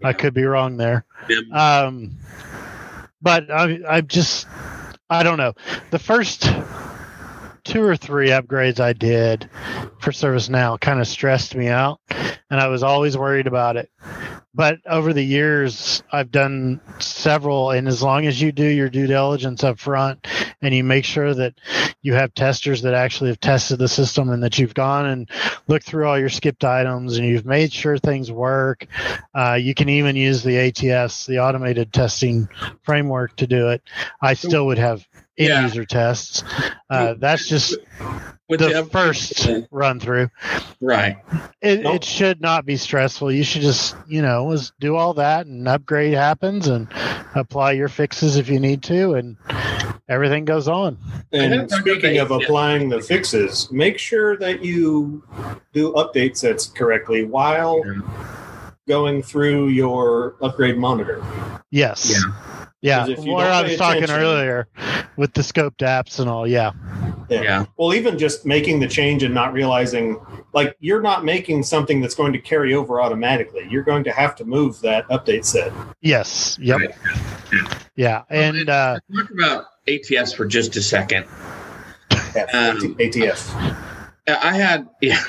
I could be wrong there. Um, but I, I just, I don't know. The first two or three upgrades I did for ServiceNow kind of stressed me out, and I was always worried about it. But over the years, I've done several, and as long as you do your due diligence up front and you make sure that you have testers that actually have tested the system and that you've gone and looked through all your skipped items and you've made sure things work, uh, you can even use the ATS, the automated testing framework, to do it. I still would have end Yeah. user tests. Uh, that's just with the up- first run through. right. It, Nope. it should not be stressful. You should just, you know, was do all that and upgrade happens and apply your fixes if you need to, and everything goes on. And speaking of applying the fixes, make sure that you do update sets correctly while Yeah. Going through your upgrade monitor. Yes. Yeah. Yeah. if you Where I was talking earlier with the scoped apps and all. Yeah. Yeah. Well, even just making the change and not realizing, like, you're not making something that's going to carry over automatically. You're going to have to move that update set. Yes. Yep. Right. Yeah. And uh, Talk about ATS for just a second. F- Um, ATF. I had yeah.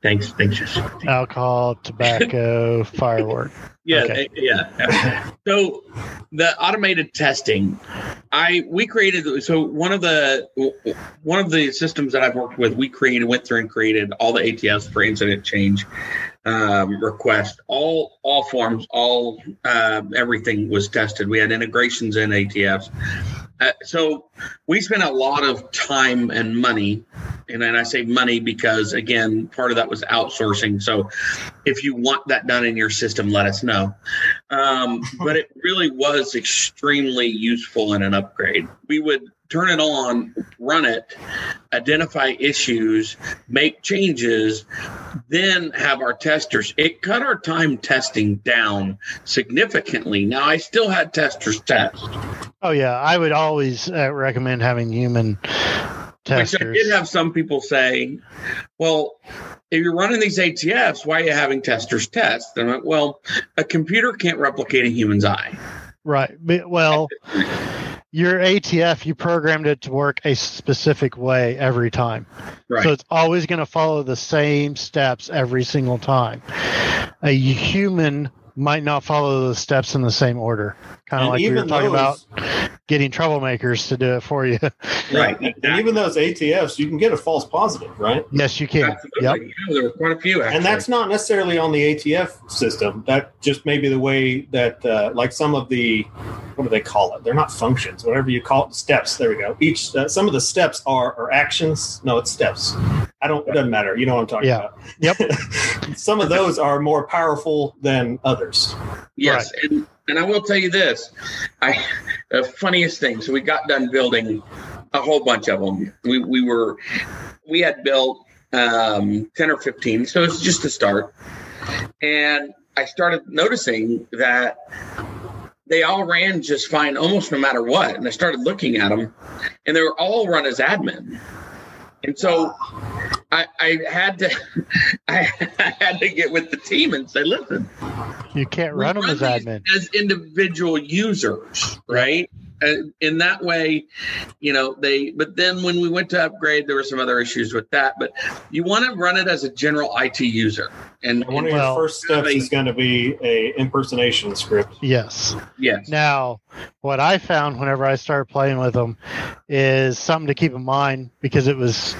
Thanks, thanks. Jess. alcohol, tobacco, firework. Yeah, Okay. uh, yeah. So the automated testing, I we created so one of the one of the systems that I've worked with, we created went through and created all the ATS for incident change um, request. All all forms, all uh, everything was tested. We had integrations in ATFs. Uh, so we spent a lot of time and money and then i say money because again part of that was outsourcing so if you want that done in your system let us know um, but it really was extremely useful in an upgrade we would turn it on, run it, identify issues, make changes, then have our testers. It cut our time testing down significantly. Now, I still had testers test. Oh yeah, I would always uh, recommend having human testers. Which I did have some people say, "Well, if you're running these ATFs, why are you having testers test?" And I'm like, "Well, a computer can't replicate a human's eye." Right. Well, your ATF, you programmed it to work a specific way every time. Right. So it's always going to follow the same steps every single time. A human might not follow the steps in the same order. Kind of And like we were talking those- about getting troublemakers to do it for you. Right. And even those ATFs, you can get a false positive, right? yes, you can. Absolutely. Yep. Yeah, there were quite a few. Actually. And that's not necessarily on the ATF system. That just may be the way that, uh, like some of the, what do they call it? They're not functions, whatever you call it, steps. There we go. Each, uh, some of the steps are, are actions. No, it's steps. I don't, it doesn't matter. You know what I'm talking Yeah. about. Yep. some of those are more powerful than others. Yes, and, and I will tell you this: I the funniest thing. So we got done building a whole bunch of them. We we were we had built um, ten or fifteen, so it's just a start. And I started noticing that they all ran just fine, almost no matter what. And I started looking at them, and they were all run as admin. And so I, I had to I had to get with the team and say, listen, You can't run them as admin. as individual users, right? Uh, in that way, you know they. But then when we went to upgrade, there were some other issues with that. But you want to run it as a general IT user, and, And one of and Well- your first steps is going to be a impersonation script. Yes. yes, Now, what I found whenever I started playing with them is something to keep in mind because it was,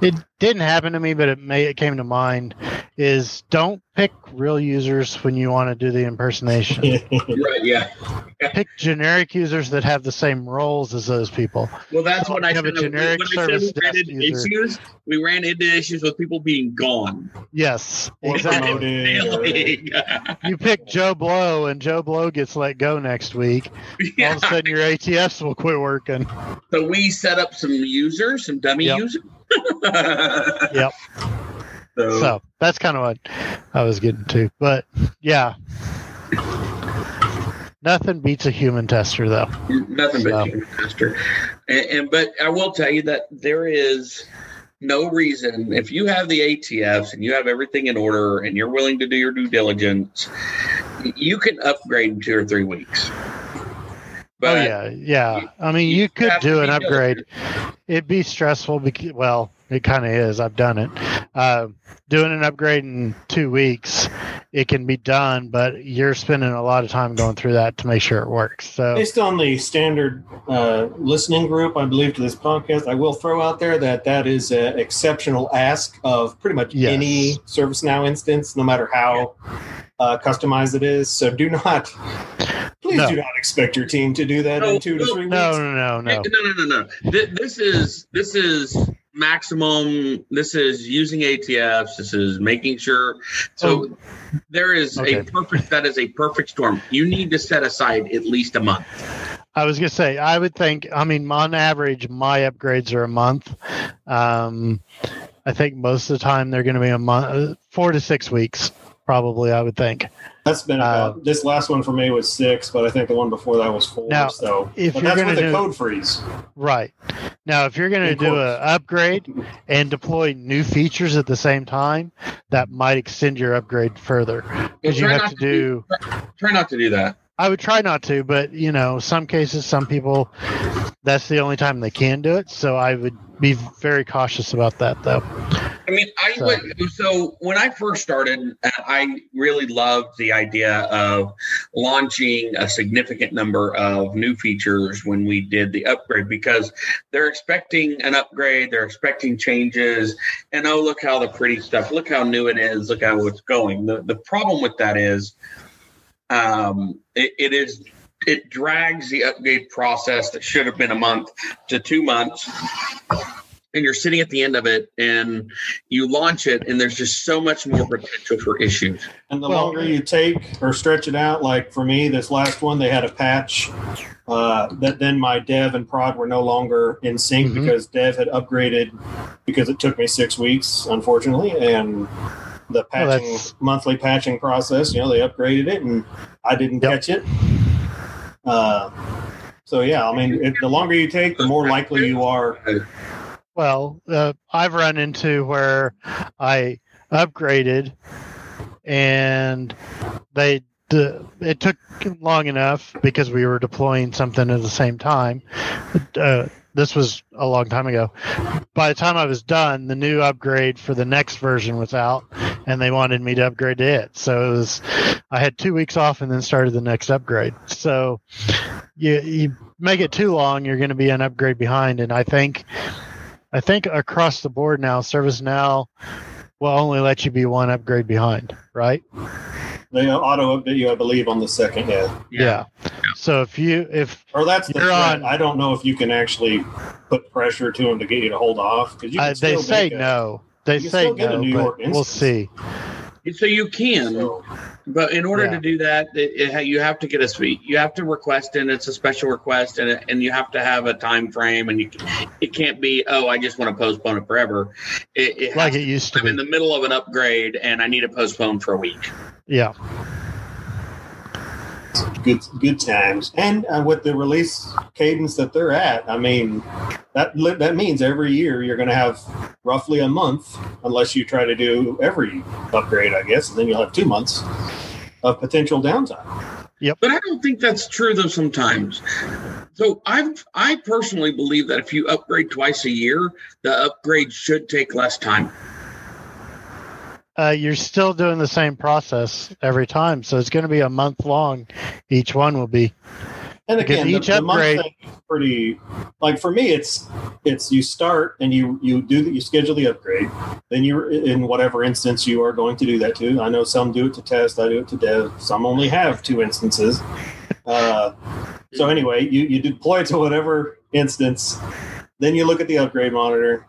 it didn't happen to me, but it may it came to mind. Is don't pick real users when you want to do the impersonation. right, yeah. pick generic users that have the same roles as those people. Well, that's So what I have a said. Generic I said service we ran into issues, we ran into issues with people being gone. Yes, Or exactly. Promoted. or- You pick Joe Blow, and Joe Blow gets let go next week. All of a sudden, your ATFs will quit working. So we set up some users, some dummy Yep. users. Yep. So, So that's kind of what I was getting to. But yeah, nothing beats a human tester, though. nothing but So- human master. And, and but I will tell you that there is no reason if you have the ATFs and you have everything in order and you're willing to do your due diligence, you can upgrade in two or three weeks. Oh, but oh yeah, yeah. I mean, you, you could do an upgrade. It'd be stressful because, well, it kind of is. I've done it. Uh, doing an upgrade in two weeks, it can be done, but you're spending a lot of time going through that to make sure it works. So Based on the standard uh, listening group, I believe, to this podcast, I will throw out there that that is an exceptional ask of pretty much Yes. any ServiceNow instance, no matter how uh, customized it is. So do not, please No. do not expect your team to do that No, in two to three weeks. no, no, no. no, no, no, no. Th- This is this is maximum. This is using ATFs. This is making sure. So there is Oh. Okay. a perfect. That is a perfect storm. You need to set aside at least a month. I was gonna say, I would think. I mean, on average, my upgrades are a month. Um, I think most of the time they're going to be a month, four to six weeks, probably. I would think. That's been about, this last one for me was six, but I think the one before that was four. Now, so, if but you're that's gonna with the code freeze. Right. Now, if you're going to Of do course. an upgrade and deploy new features at the same time, that might extend your upgrade further because you have to to do- do. Try not to do that. I would try not to, but you know, some cases, some people, that's the only time they can do it. So I would be very cautious about that, though. I mean, I So- would. So when I first started, uh, I really loved the idea of launching a significant number of new features when we did the upgrade because they're expecting an upgrade, they're expecting changes, and oh, look how the pretty stuff, look how new it is, look how it's going. The the problem with that is, um, it, it is. It drags the upgrade process that should have been a month to two months and you're sitting at the end of it and you launch it and there's just so much more potential for issues And the Well- longer you take or stretch it out, like for me, this last one, they had a patch uh, that then my dev and prod were no longer in sync Mhm. because dev had upgraded because it took me six weeks, unfortunately, and the patching that's- monthly patching process, you know, they upgraded it and I didn't Yep. catch it. Uh, so yeah, I mean, the longer you take, the more likely you are. Well, uh, I've run into where I upgraded and they the, it took long enough because we were deploying something at the same time. Uh, this was a long time ago. By the time I was done, the new upgrade for the next version was out, and they wanted me to upgrade to it. So it was, I had two weeks off and then started the next upgrade. So you you make it too long, you're going to be an upgrade behind. And I think, I think across the board now, ServiceNow will only let you be one upgrade behind, right? They auto update you, I believe, on the second. Yeah. So if you if Or that's the You're on- I don't know if you can actually put pressure to them to get you to hold off because you uh, they still say a- no, they you can say still get a no, New but York we'll see. So you can So, but in order Yeah. to do that it, it, you have to get a suite you have to request and it's a special request and, and you have to have a time frame and you can- it can't be oh i just want to postpone it forever it, it Like it used to, to i'm in the middle of an upgrade and i need to postpone for a week Yeah. Good good times. And uh, with the release cadence that they're at i mean that li- that means every year you're going to have roughly a month unless you try to do every upgrade i guess and then you'll have two months of potential downtime. Yep. but i don't think that's true though sometimes. So i've i personally believe that if you upgrade twice a year the upgrade should take less time Uh, you're still doing the same process every time, so it's going to be a month long. Each one will be. and again each the upgrade- pretty like for me it's it's you start and you you do the, you schedule the upgrade. Then you're in whatever instance you are going to do that to i know some do it to test i do it to dev. Some only have two instances. Uh, so anyway you, you deploy it to whatever instance. Then you look at the upgrade monitor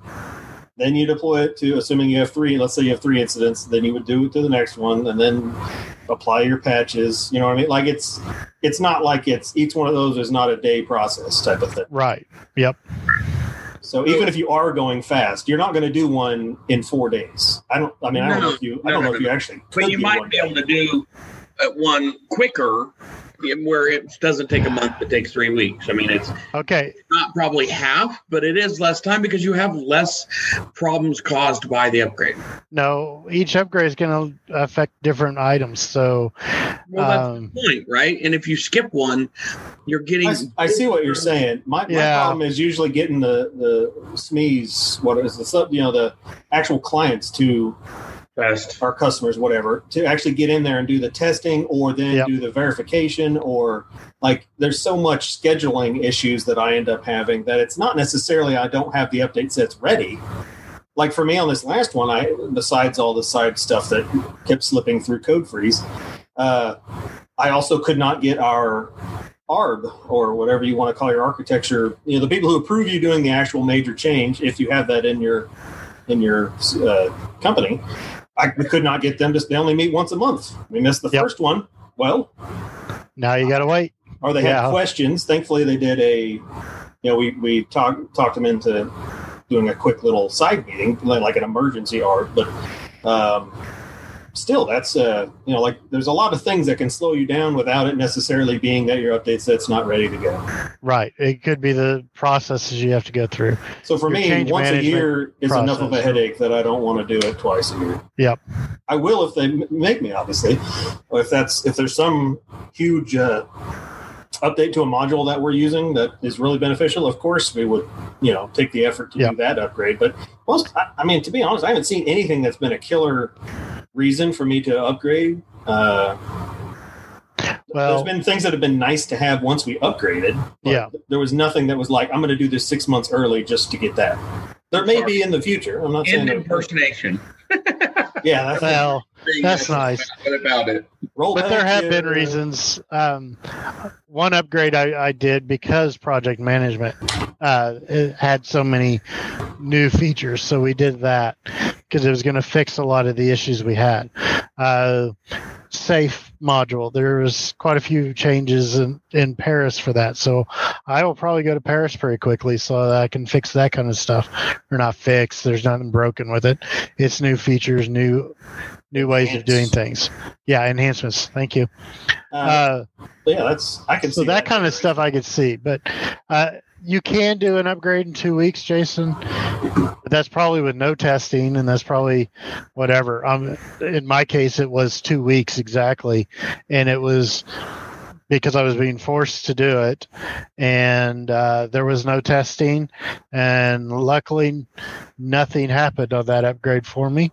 then you deploy it to assuming you have three let's say you have three incidents then you would do it to the next one and then apply your patches you know what i mean like it's it's not like it's each one of those is not a day process type of thing Right. Yep. so even if you are going fast you're not going to do one in four days i don't i mean i don't know if you no, i don't no, know if no. you actually but you might one be day. able to do one quicker where it doesn't take a month it takes three weeks i mean it's Okay. not probably half but it is less time because you have less problems caused by the upgrade No, each upgrade is going to affect different items. So, well that's um, the point right and if you skip one you're getting I, I see what you're saying. My, my Yeah. problem is usually getting the the SMEs, what is the sub, you know, the actual clients to best our customers, whatever, to actually get in there and do the testing or then Yep. do the verification or like there's so much scheduling issues that I end up having that it's not necessarily I don't have the update sets ready. Like for me on this last one, I besides all the side stuff that kept slipping through code freeze, uh, I also could not get our ARB or whatever you want to call your architecture. You know, the people who approve you doing the actual major change, if you have that in your in your uh, company, I we could not get them to. They only meet once a month. We missed the Yep. first one. Well, now you got to wait. or they Yeah. had questions. Thankfully, they did a. You know, we we talked talked them into doing a quick little side meeting, like like an emergency art, but. Um, Still, that's uh, you know, like there's a lot of things that can slow you down without it necessarily being that your update set's not ready to go. Right. It could be the processes you have to go through. So for Your me, once a year is enough of a headache that I don't want to do it twice a year. Yep. I will if they make me, obviously. Or if that's if there's some huge uh, update to a module that we're using that is really beneficial, of course we would you know take the effort to Yeah. do that upgrade. But most, I, I mean, to be honest, I haven't seen anything that's been a killer reason for me to upgrade. Uh, Well- there's been things that have been nice to have once we upgraded. but Yeah. there was nothing that was like I'm going to do this six months early just to get that. There may be in the future. I'm not saying. That- impersonation. yeah, that's Well, Thing That's nice. About it? roll but there have yeah. been reasons. Um, one upgrade I, I did because project management uh, it had so many new features, so we did that because it was going to fix a lot of the issues we had. Uh, SAFe module. There was quite a few changes in, in Paris for that, so I will probably go to Paris pretty quickly so that I can fix that kind of stuff. Or not fix. There's nothing broken with it. It's new features, new new ways of doing things. Yeah, enhancements. Thank you. Uh, Uh, yeah, that's I can so see that kind of stuff I could see, but uh, you can do an upgrade in two weeks, Jason. That's probably with no testing, and that's probably whatever. Um, in my case, it was two weeks exactly, and it was because I was being forced to do it, and uh, there was no testing, and luckily, nothing happened on that upgrade for me.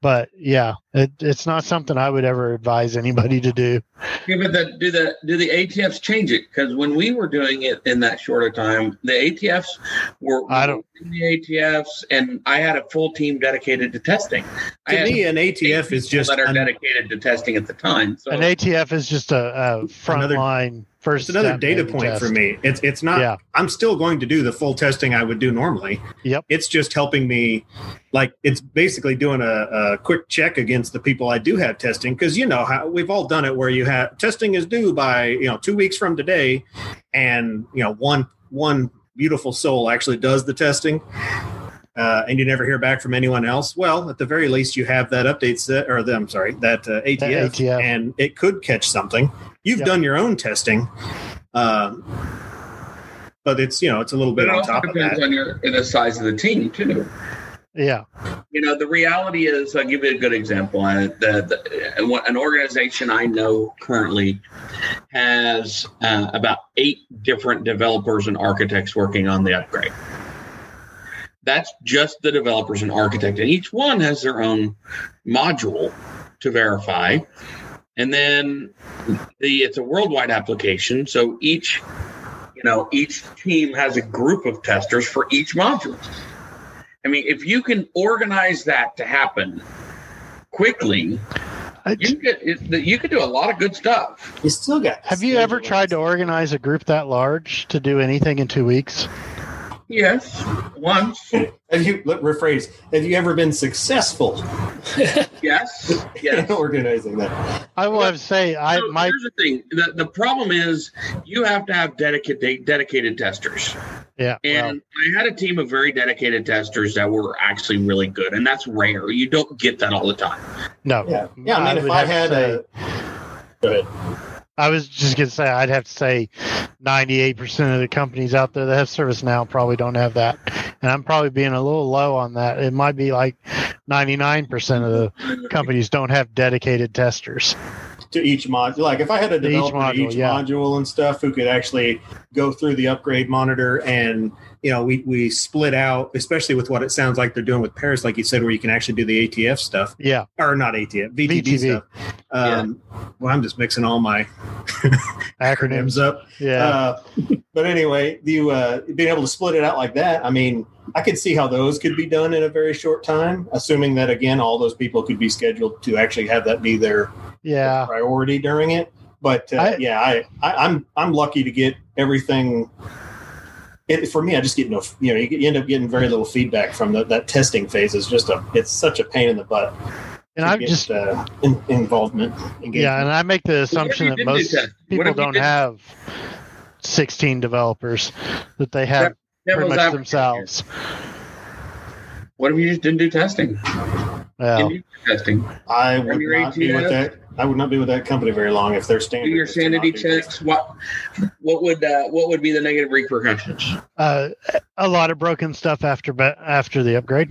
But yeah, it, it's not something I would ever advise anybody to do. Yeah, but the, do the do the ATFs change it? Because when we were doing it in that shorter time, the ATFs were I don't- the ATFs, and I had a full team dedicated to testing. I To had me, an ATF is just that are an- dedicated to testing at the time. So An ATF is just a, a Another- frontline first. It's another data point test. for me. It's it's not. Yeah. I'm still going to do the full testing I would do normally. Yep. It's just helping me, like it's basically doing a, a quick check against the people I do have testing because you know how we've all done it where you have testing is due by you know two weeks from today, and you know one one beautiful soul actually does the testing. Uh, and you never hear back from anyone else. Well, at the very least, you have that update set, or the, I'm sorry, that uh, ATF, ATF. and it could catch something. You've Yep. done your own testing, um, but it's you know it's a little bit it on also top of depends that. on your the size of the team too. Yeah. You know, the reality is, I'll give you a good example. I, the, the, an organization I know currently has uh, about eight different developers and architects working on the upgrade. That's just the developers and architect, and each one has their own module to verify. And then the it's a worldwide application, so each you know each team has a group of testers for each module. I mean, if you can organize that to happen quickly, you could you could do a lot of good stuff. You still got. have you ever tried to organize a group that large to do anything in two weeks? Yes, once. Have you let rephrase? Have you ever been successful Yes, yes. in organizing that? I will have to say, I So my here's the thing: the, the problem is you have to have dedicated dedicated testers, yeah. Well, and I had a team of very dedicated testers that were actually really good, and that's rare. You don't get that all the time. no. Yeah, yeah. I mean, if I had say- a, go ahead. I was just gonna say I'd have to say ninety-eight percent of the companies out there that have ServiceNow probably don't have that, and I'm probably being a little low on that. It might be like ninety-nine percent of the companies don't have dedicated testers. to each module. Like if I had a each developer to module, each yeah. module and stuff who could actually go through the upgrade monitor and you know we we split out, especially with what it sounds like they're doing with Paris, like you said, where you can actually do the ATF stuff Yeah, or not ATF, VTB, VTB. stuff. Um, Well, I'm just mixing all my acronyms. acronyms up. Yeah, Uh, but anyway, you uh, being able to split it out like that, I mean, I could see how those could be done in a very short time, assuming that again, all those people could be scheduled to actually have that be their yeah. priority during it. But uh, I- yeah, I, I, I'm I'm lucky to get everything. It, for me, I just get no, you know, you, get, you end up getting very little feedback from the, that testing phase. Is just a, it's such a pain in the butt. And I'm just uh, in, involvement. Engagement. yeah, and I make the assumption that didn't do most people don't didn't- have sixteen developers that they have pretty much advocate themselves. What if you just didn't do testing? Well, testing. I would your not be with that. I would not be with that company very long if their Do standard. your is to not sanity do this. checks. What what would uh, what would be the negative repercussions? uh, a lot of broken stuff after after the upgrade.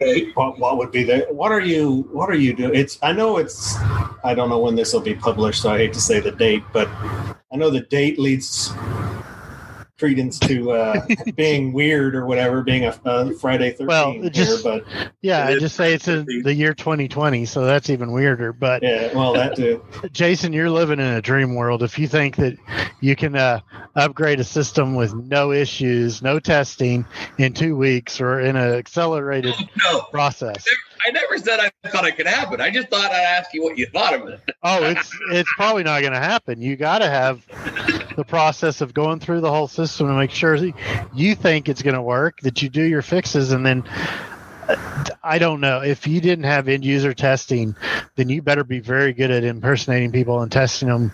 Okay. What, what would be the? What are you? What are you doing? It's. I know it's. I don't know when this will be published, so I hate to say the date, but I know the date leads. Credence to uh, being weird or whatever, being a, a Friday 13 Well, here, just- but Yeah, I just say it's in the year 2020, so that's even weirder. But yeah, well, that too. Jason, you're living in a dream world. If you think that you can uh, upgrade a system with no issues, no testing in two weeks, or in an accelerated No, process, I never said I thought it could happen. I just thought I'd ask you what you thought of it. oh, it's it's probably not going to happen. You got to have the process of going through the whole system to make sure you think it's going to work, that you do your fixes, and then. I don't know. If you didn't have end user testing, then you better be very good at impersonating people and testing them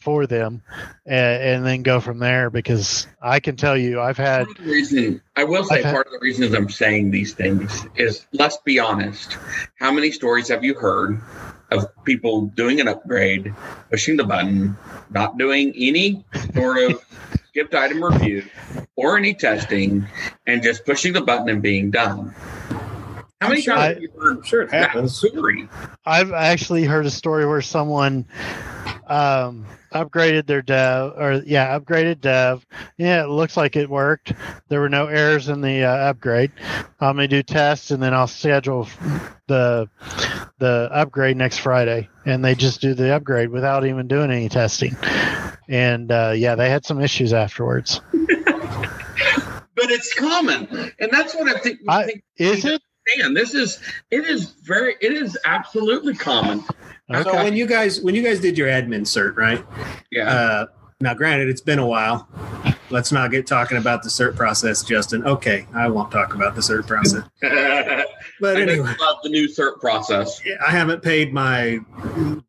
for them, and, and then go from there. Because I can tell you, I've had Part of the reason I will say had- part of the reasons I'm saying these things is let's be honest. How many stories have you heard of people doing an upgrade, pushing the button, not doing any sort of skipped item review or any testing, and just pushing the button and being done? How many times I- have you heard I'm sure it happens. story? I've actually heard a story where someone um, upgraded their dev, or yeah, upgraded dev. Yeah, it looks like it worked. There were no errors in the uh, upgrade. I'm gonna do tests, and then I'll schedule the the upgrade next Friday. And they just do the upgrade without even doing any testing. And uh, yeah, they had some issues afterwards. But it's common, and that's what I think. I- think Is it? Understand. This is it is very it is absolutely common. So when you guys when you guys did your admin cert, right? Yeah. Uh, now, granted, it's been a while. Let's not get talking about the cert process, Justin. Okay, I won't talk about the cert process. But I anyway, about the new cert process. I haven't paid my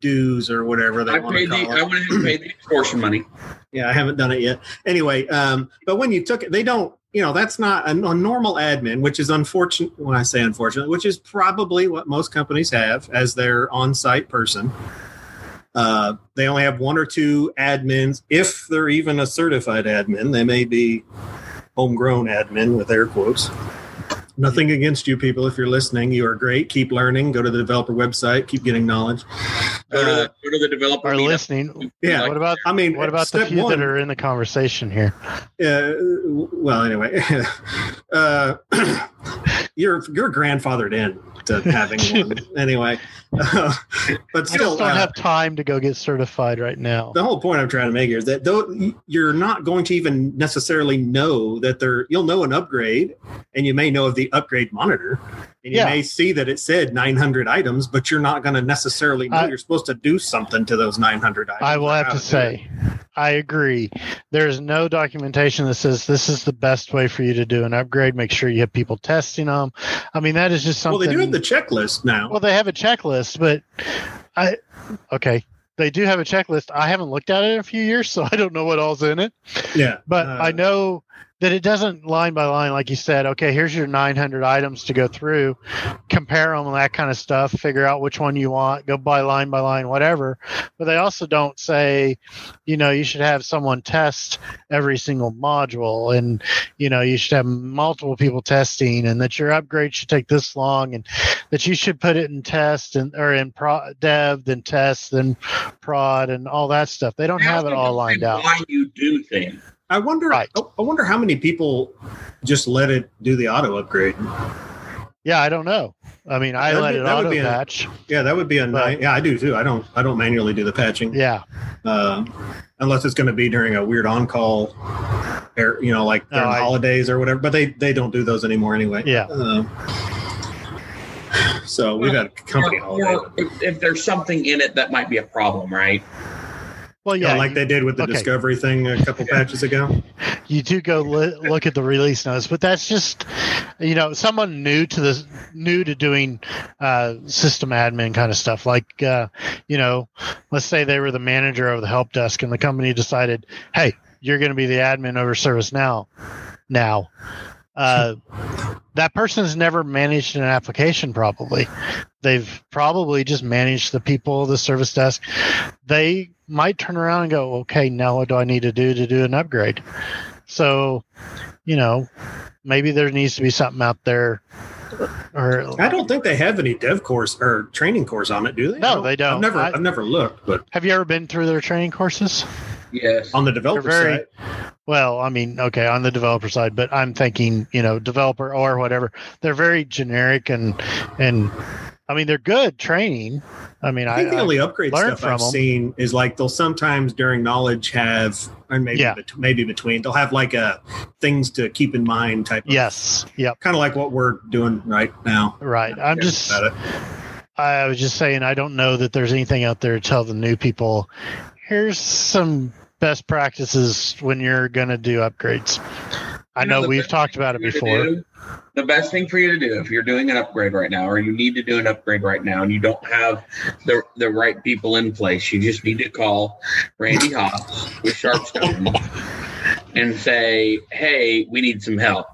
dues or whatever they I want to paid the call I went ahead and paid the extortion money. Yeah, I haven't done it yet. Anyway, um, but when you took it, they don't. You know, that's not a, a normal admin, which is unfortunate. When I say unfortunate, which is probably what most companies have as their on-site person. Uh, they only have one or two admins, if they're even a certified admin. They may be homegrown admin with air quotes. Nothing against you people. If you're listening, you are great. Keep learning. Go to the developer website. Keep getting knowledge. Go to Uh, the, go to the developer. Are listening? yeah. Like- What about I mean, what about the step few one, that are in the conversation here? uh, well, anyway, uh, you're you're grandfathered in to having one anyway. Uh, but still, just don't uh, have time to go get certified right now. the whole point I'm trying to make here is that though you're not going to even necessarily know that there, you'll know an upgrade, and you may know of the upgrade monitor, and you Yeah. may see that it said 900 items, but you're not going to necessarily know I- you're supposed to do something to those 900 items. I will have to it. say, I agree. There's no documentation that says this is the best way for you to do an upgrade. Make sure you have people testing them. I mean, that is just something. Well, they do have the checklist now. well, they have a checklist, but I okay. They do have a checklist. I haven't looked at it in a few years, so I don't know what all's in it. yeah, But uh, I know that it doesn't line by line, like you said. Okay, here's your 900 items to go through, compare them and that kind of stuff. Figure out which one you want. Go by line by line, whatever. But they also don't say, you know, you should have someone test every single module, and you know, you should have multiple people testing, and that your upgrade should take this long, and that you should put it in test and or in pro, dev, then test, then prod, and all that stuff. They don't have it all lined out. Why you do things? I wonder. Right. I I wonder how many people just let it do the auto upgrade. Yeah, I don't know. I mean, I That'd let be- it auto be a- patch. Yeah, that would be a nice. Yeah, I do too. I don't. I don't manually do the patching, Yeah, uh, unless it's going to be during a weird on call, or you know, like No, during I- holidays or whatever. But they they don't do those anymore anyway. Yeah. Uh, so we've had a company Or, holiday, or if, if there's something in it that might be a problem, right? Well, yeah, yeah, like you, they did with the okay. Discovery thing a couple patches ago. you do go li- look at the release notes, but that's just you know someone new to this, new to doing uh, system admin kind of stuff. Like uh, you know, let's say they were the manager of the help desk, and the company decided, hey, you're going to be the admin over ServiceNow now. Uh, that person's never managed an application probably they've probably just managed the people the service desk they might turn around and go okay now what do i need to do to do an upgrade so you know maybe there needs to be something out there or I don't think they have any dev course or training course on it, do they? No, I they don't. I've never, I- I've never looked, but have you ever been through their training courses Yes. on the developer very- side, well, I mean, okay, on the developer side, but I'm thinking, you know, developer or whatever. They're very generic and and I mean, they're good training. I mean, I think I, the only upgrade stuff I've from 'em. seen is like they'll sometimes during knowledge have, or maybe Yeah. bet- maybe between they'll have like a things to keep in mind type. Of, yes, yep, kind of like what we're doing right now. right. I'm just, About it. I was just saying, I don't know that there's anything out there to tell the new people. Here's some best practices when you're going to do upgrades. I You know, know we've talked about it for you to before. do- the best thing for you to do if you're doing an upgrade right now, or you need to do an upgrade right now, and you don't have the the right people in place, you just need to call Randy Haas with Sharpstone and say, "Hey, we need some help."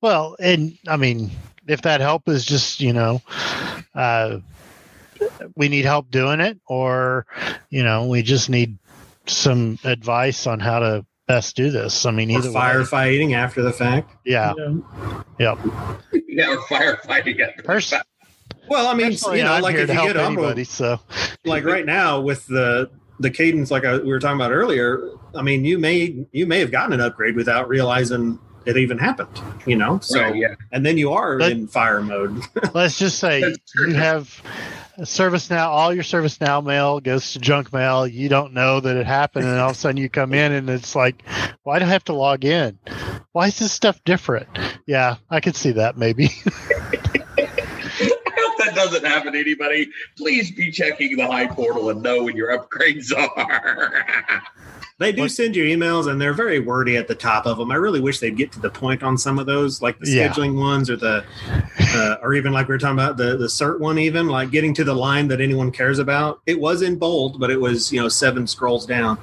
Well, and I mean, if that help is just, you know, uh, we need help doing it, or, you know, we just need some advice on how to best do this. I mean, Or either way. firefighting after the fact. Yeah. You Yep. Yeah, or firefighting at Pers- Well, I mean, personally, you know, I'm like if you get Umbro, anybody. So, like right now with the the cadence, like I, we were talking about earlier. I mean, you may you may have gotten an upgrade without realizing it even happened. You know, so Right, yeah. and then you are But- in fire mode. let's just say you have ServiceNow all your ServiceNow mail goes to junk mail you don't know that it happened and all of a sudden you come in and it's like why do i have to log in why is this stuff different yeah i could see that maybe I hope that doesn't happen to anybody. Please be checking the HI portal and know when your upgrades are. They do send you emails, and they're very wordy at the top of them. I really wish they'd get to the point on some of those, like the Yeah. scheduling ones, or the, uh, or even like we were talking about the the cert one, even like getting to the line that anyone cares about. It was in bold, but it was you know seven scrolls down.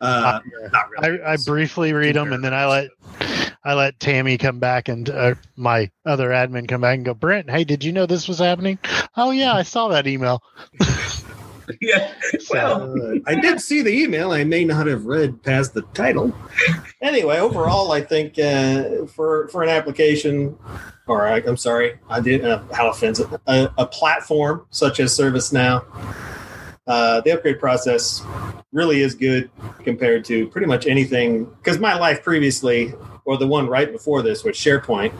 Uh, not I, really. I briefly read them and then i let i let tammy come back and uh, my other admin come back and go brent hey did you know this was happening oh yeah i saw that email yeah. Well, Uh, I did see the email. I may not have read past the title. Anyway, overall, I think uh, for for an application, or I, I'm sorry, I did uh, how offensive a, a platform such as ServiceNow. Uh, the upgrade process really is good compared to pretty much anything. Because my life previously, or the one right before this, was SharePoint,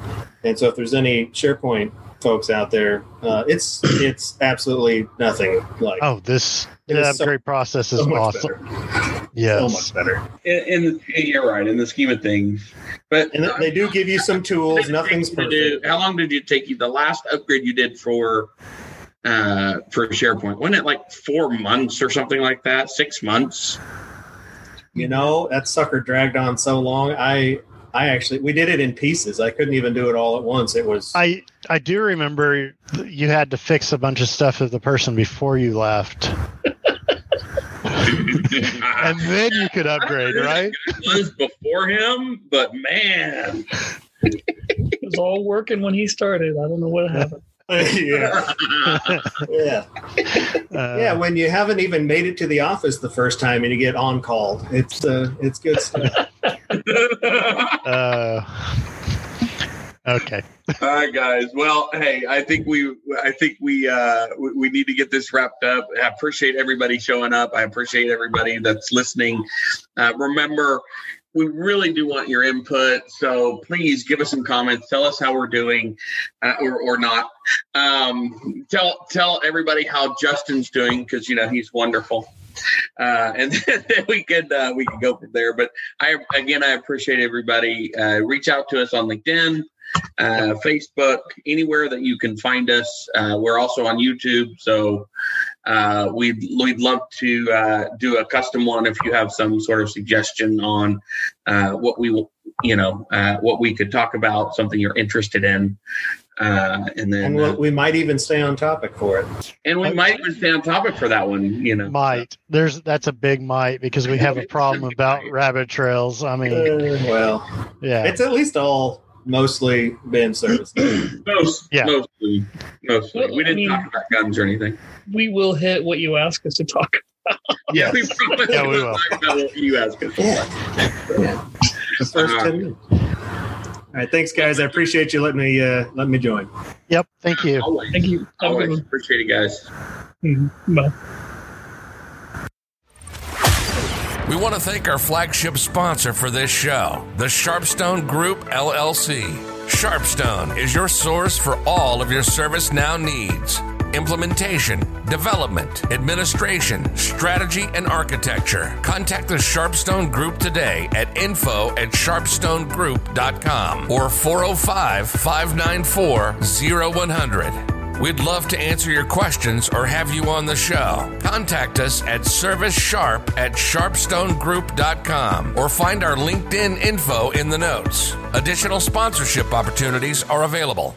and so if there's any SharePoint folks out there, uh, it's it's absolutely nothing like oh this It the is so- upgrade process is so much awesome Yeah, So much better. in, in the, you're right in the scheme of things, but And they do give you some tools. Nothing's take you to do- how long did it take you? The last upgrade you did for uh for SharePoint wasn't it like four months or something like that? Six months? You know, that sucker dragged on so long. I I actually we did it in pieces. I couldn't even do it all at once. It was I I do remember you had to fix a bunch of stuff with the person before you left, and then you could upgrade, right? was before him, but man, It was all working when he started. I don't know what happened. Yeah. Yeah. Uh, Yeah, when you haven't even made it to the office the first time and you get on called. It's uh it's good stuff. Uh, okay. All right, guys. Well, hey, I think we, I think we, uh, we, we need to get this wrapped up. I appreciate everybody showing up. I appreciate everybody that's listening. Uh, remember, we really do want your input, so please give us some comments. Tell us how we're doing, uh, or or not. Um, tell tell everybody how Justin's doing because you know he's wonderful. Uh, and then we could uh, we could go from there. But I again I appreciate everybody. Uh, reach out to us on LinkedIn uh, Facebook, anywhere that you can find us. Uh, we're also on YouTube, so uh, we'd we'd love to uh, do a custom one if you have some sort of suggestion on uh, what we you know, uh, what we could talk about, something you're interested in. Uh, and then, And we'll, we might even stay on topic for it. and we might even stay on topic for that one. You know, Might there's that's a big might because we have a problem about rabbit trails. I mean, Uh, well, yeah, it's at least all mostly been service. most, Yeah. mostly, mostly. Well, We didn't mean- talk about guns or anything. We will hit what you ask us to talk. about. Yeah, we promise Yeah, we we'll will. talk about what you ask us. yeah. The first Uh, 10 minutes. All right, thanks guys. I appreciate you letting me uh letting me join. yep. Thank you. Always, Thank you. Have a always appreciate it, guys. Mhm. Bye. We want to thank our flagship sponsor for this show, the Sharpstone Group LLC. Sharpstone is your source for all of your ServiceNow needs implementation, development, administration, strategy, and architecture. Contact the Sharpstone Group today at info at sharpstonegroup.com or 405 594 0100. We'd love to answer your questions or have you on the show. Contact us at servicesharp at sharpstonegroup.com or find our LinkedIn info in the notes. Additional sponsorship opportunities are available.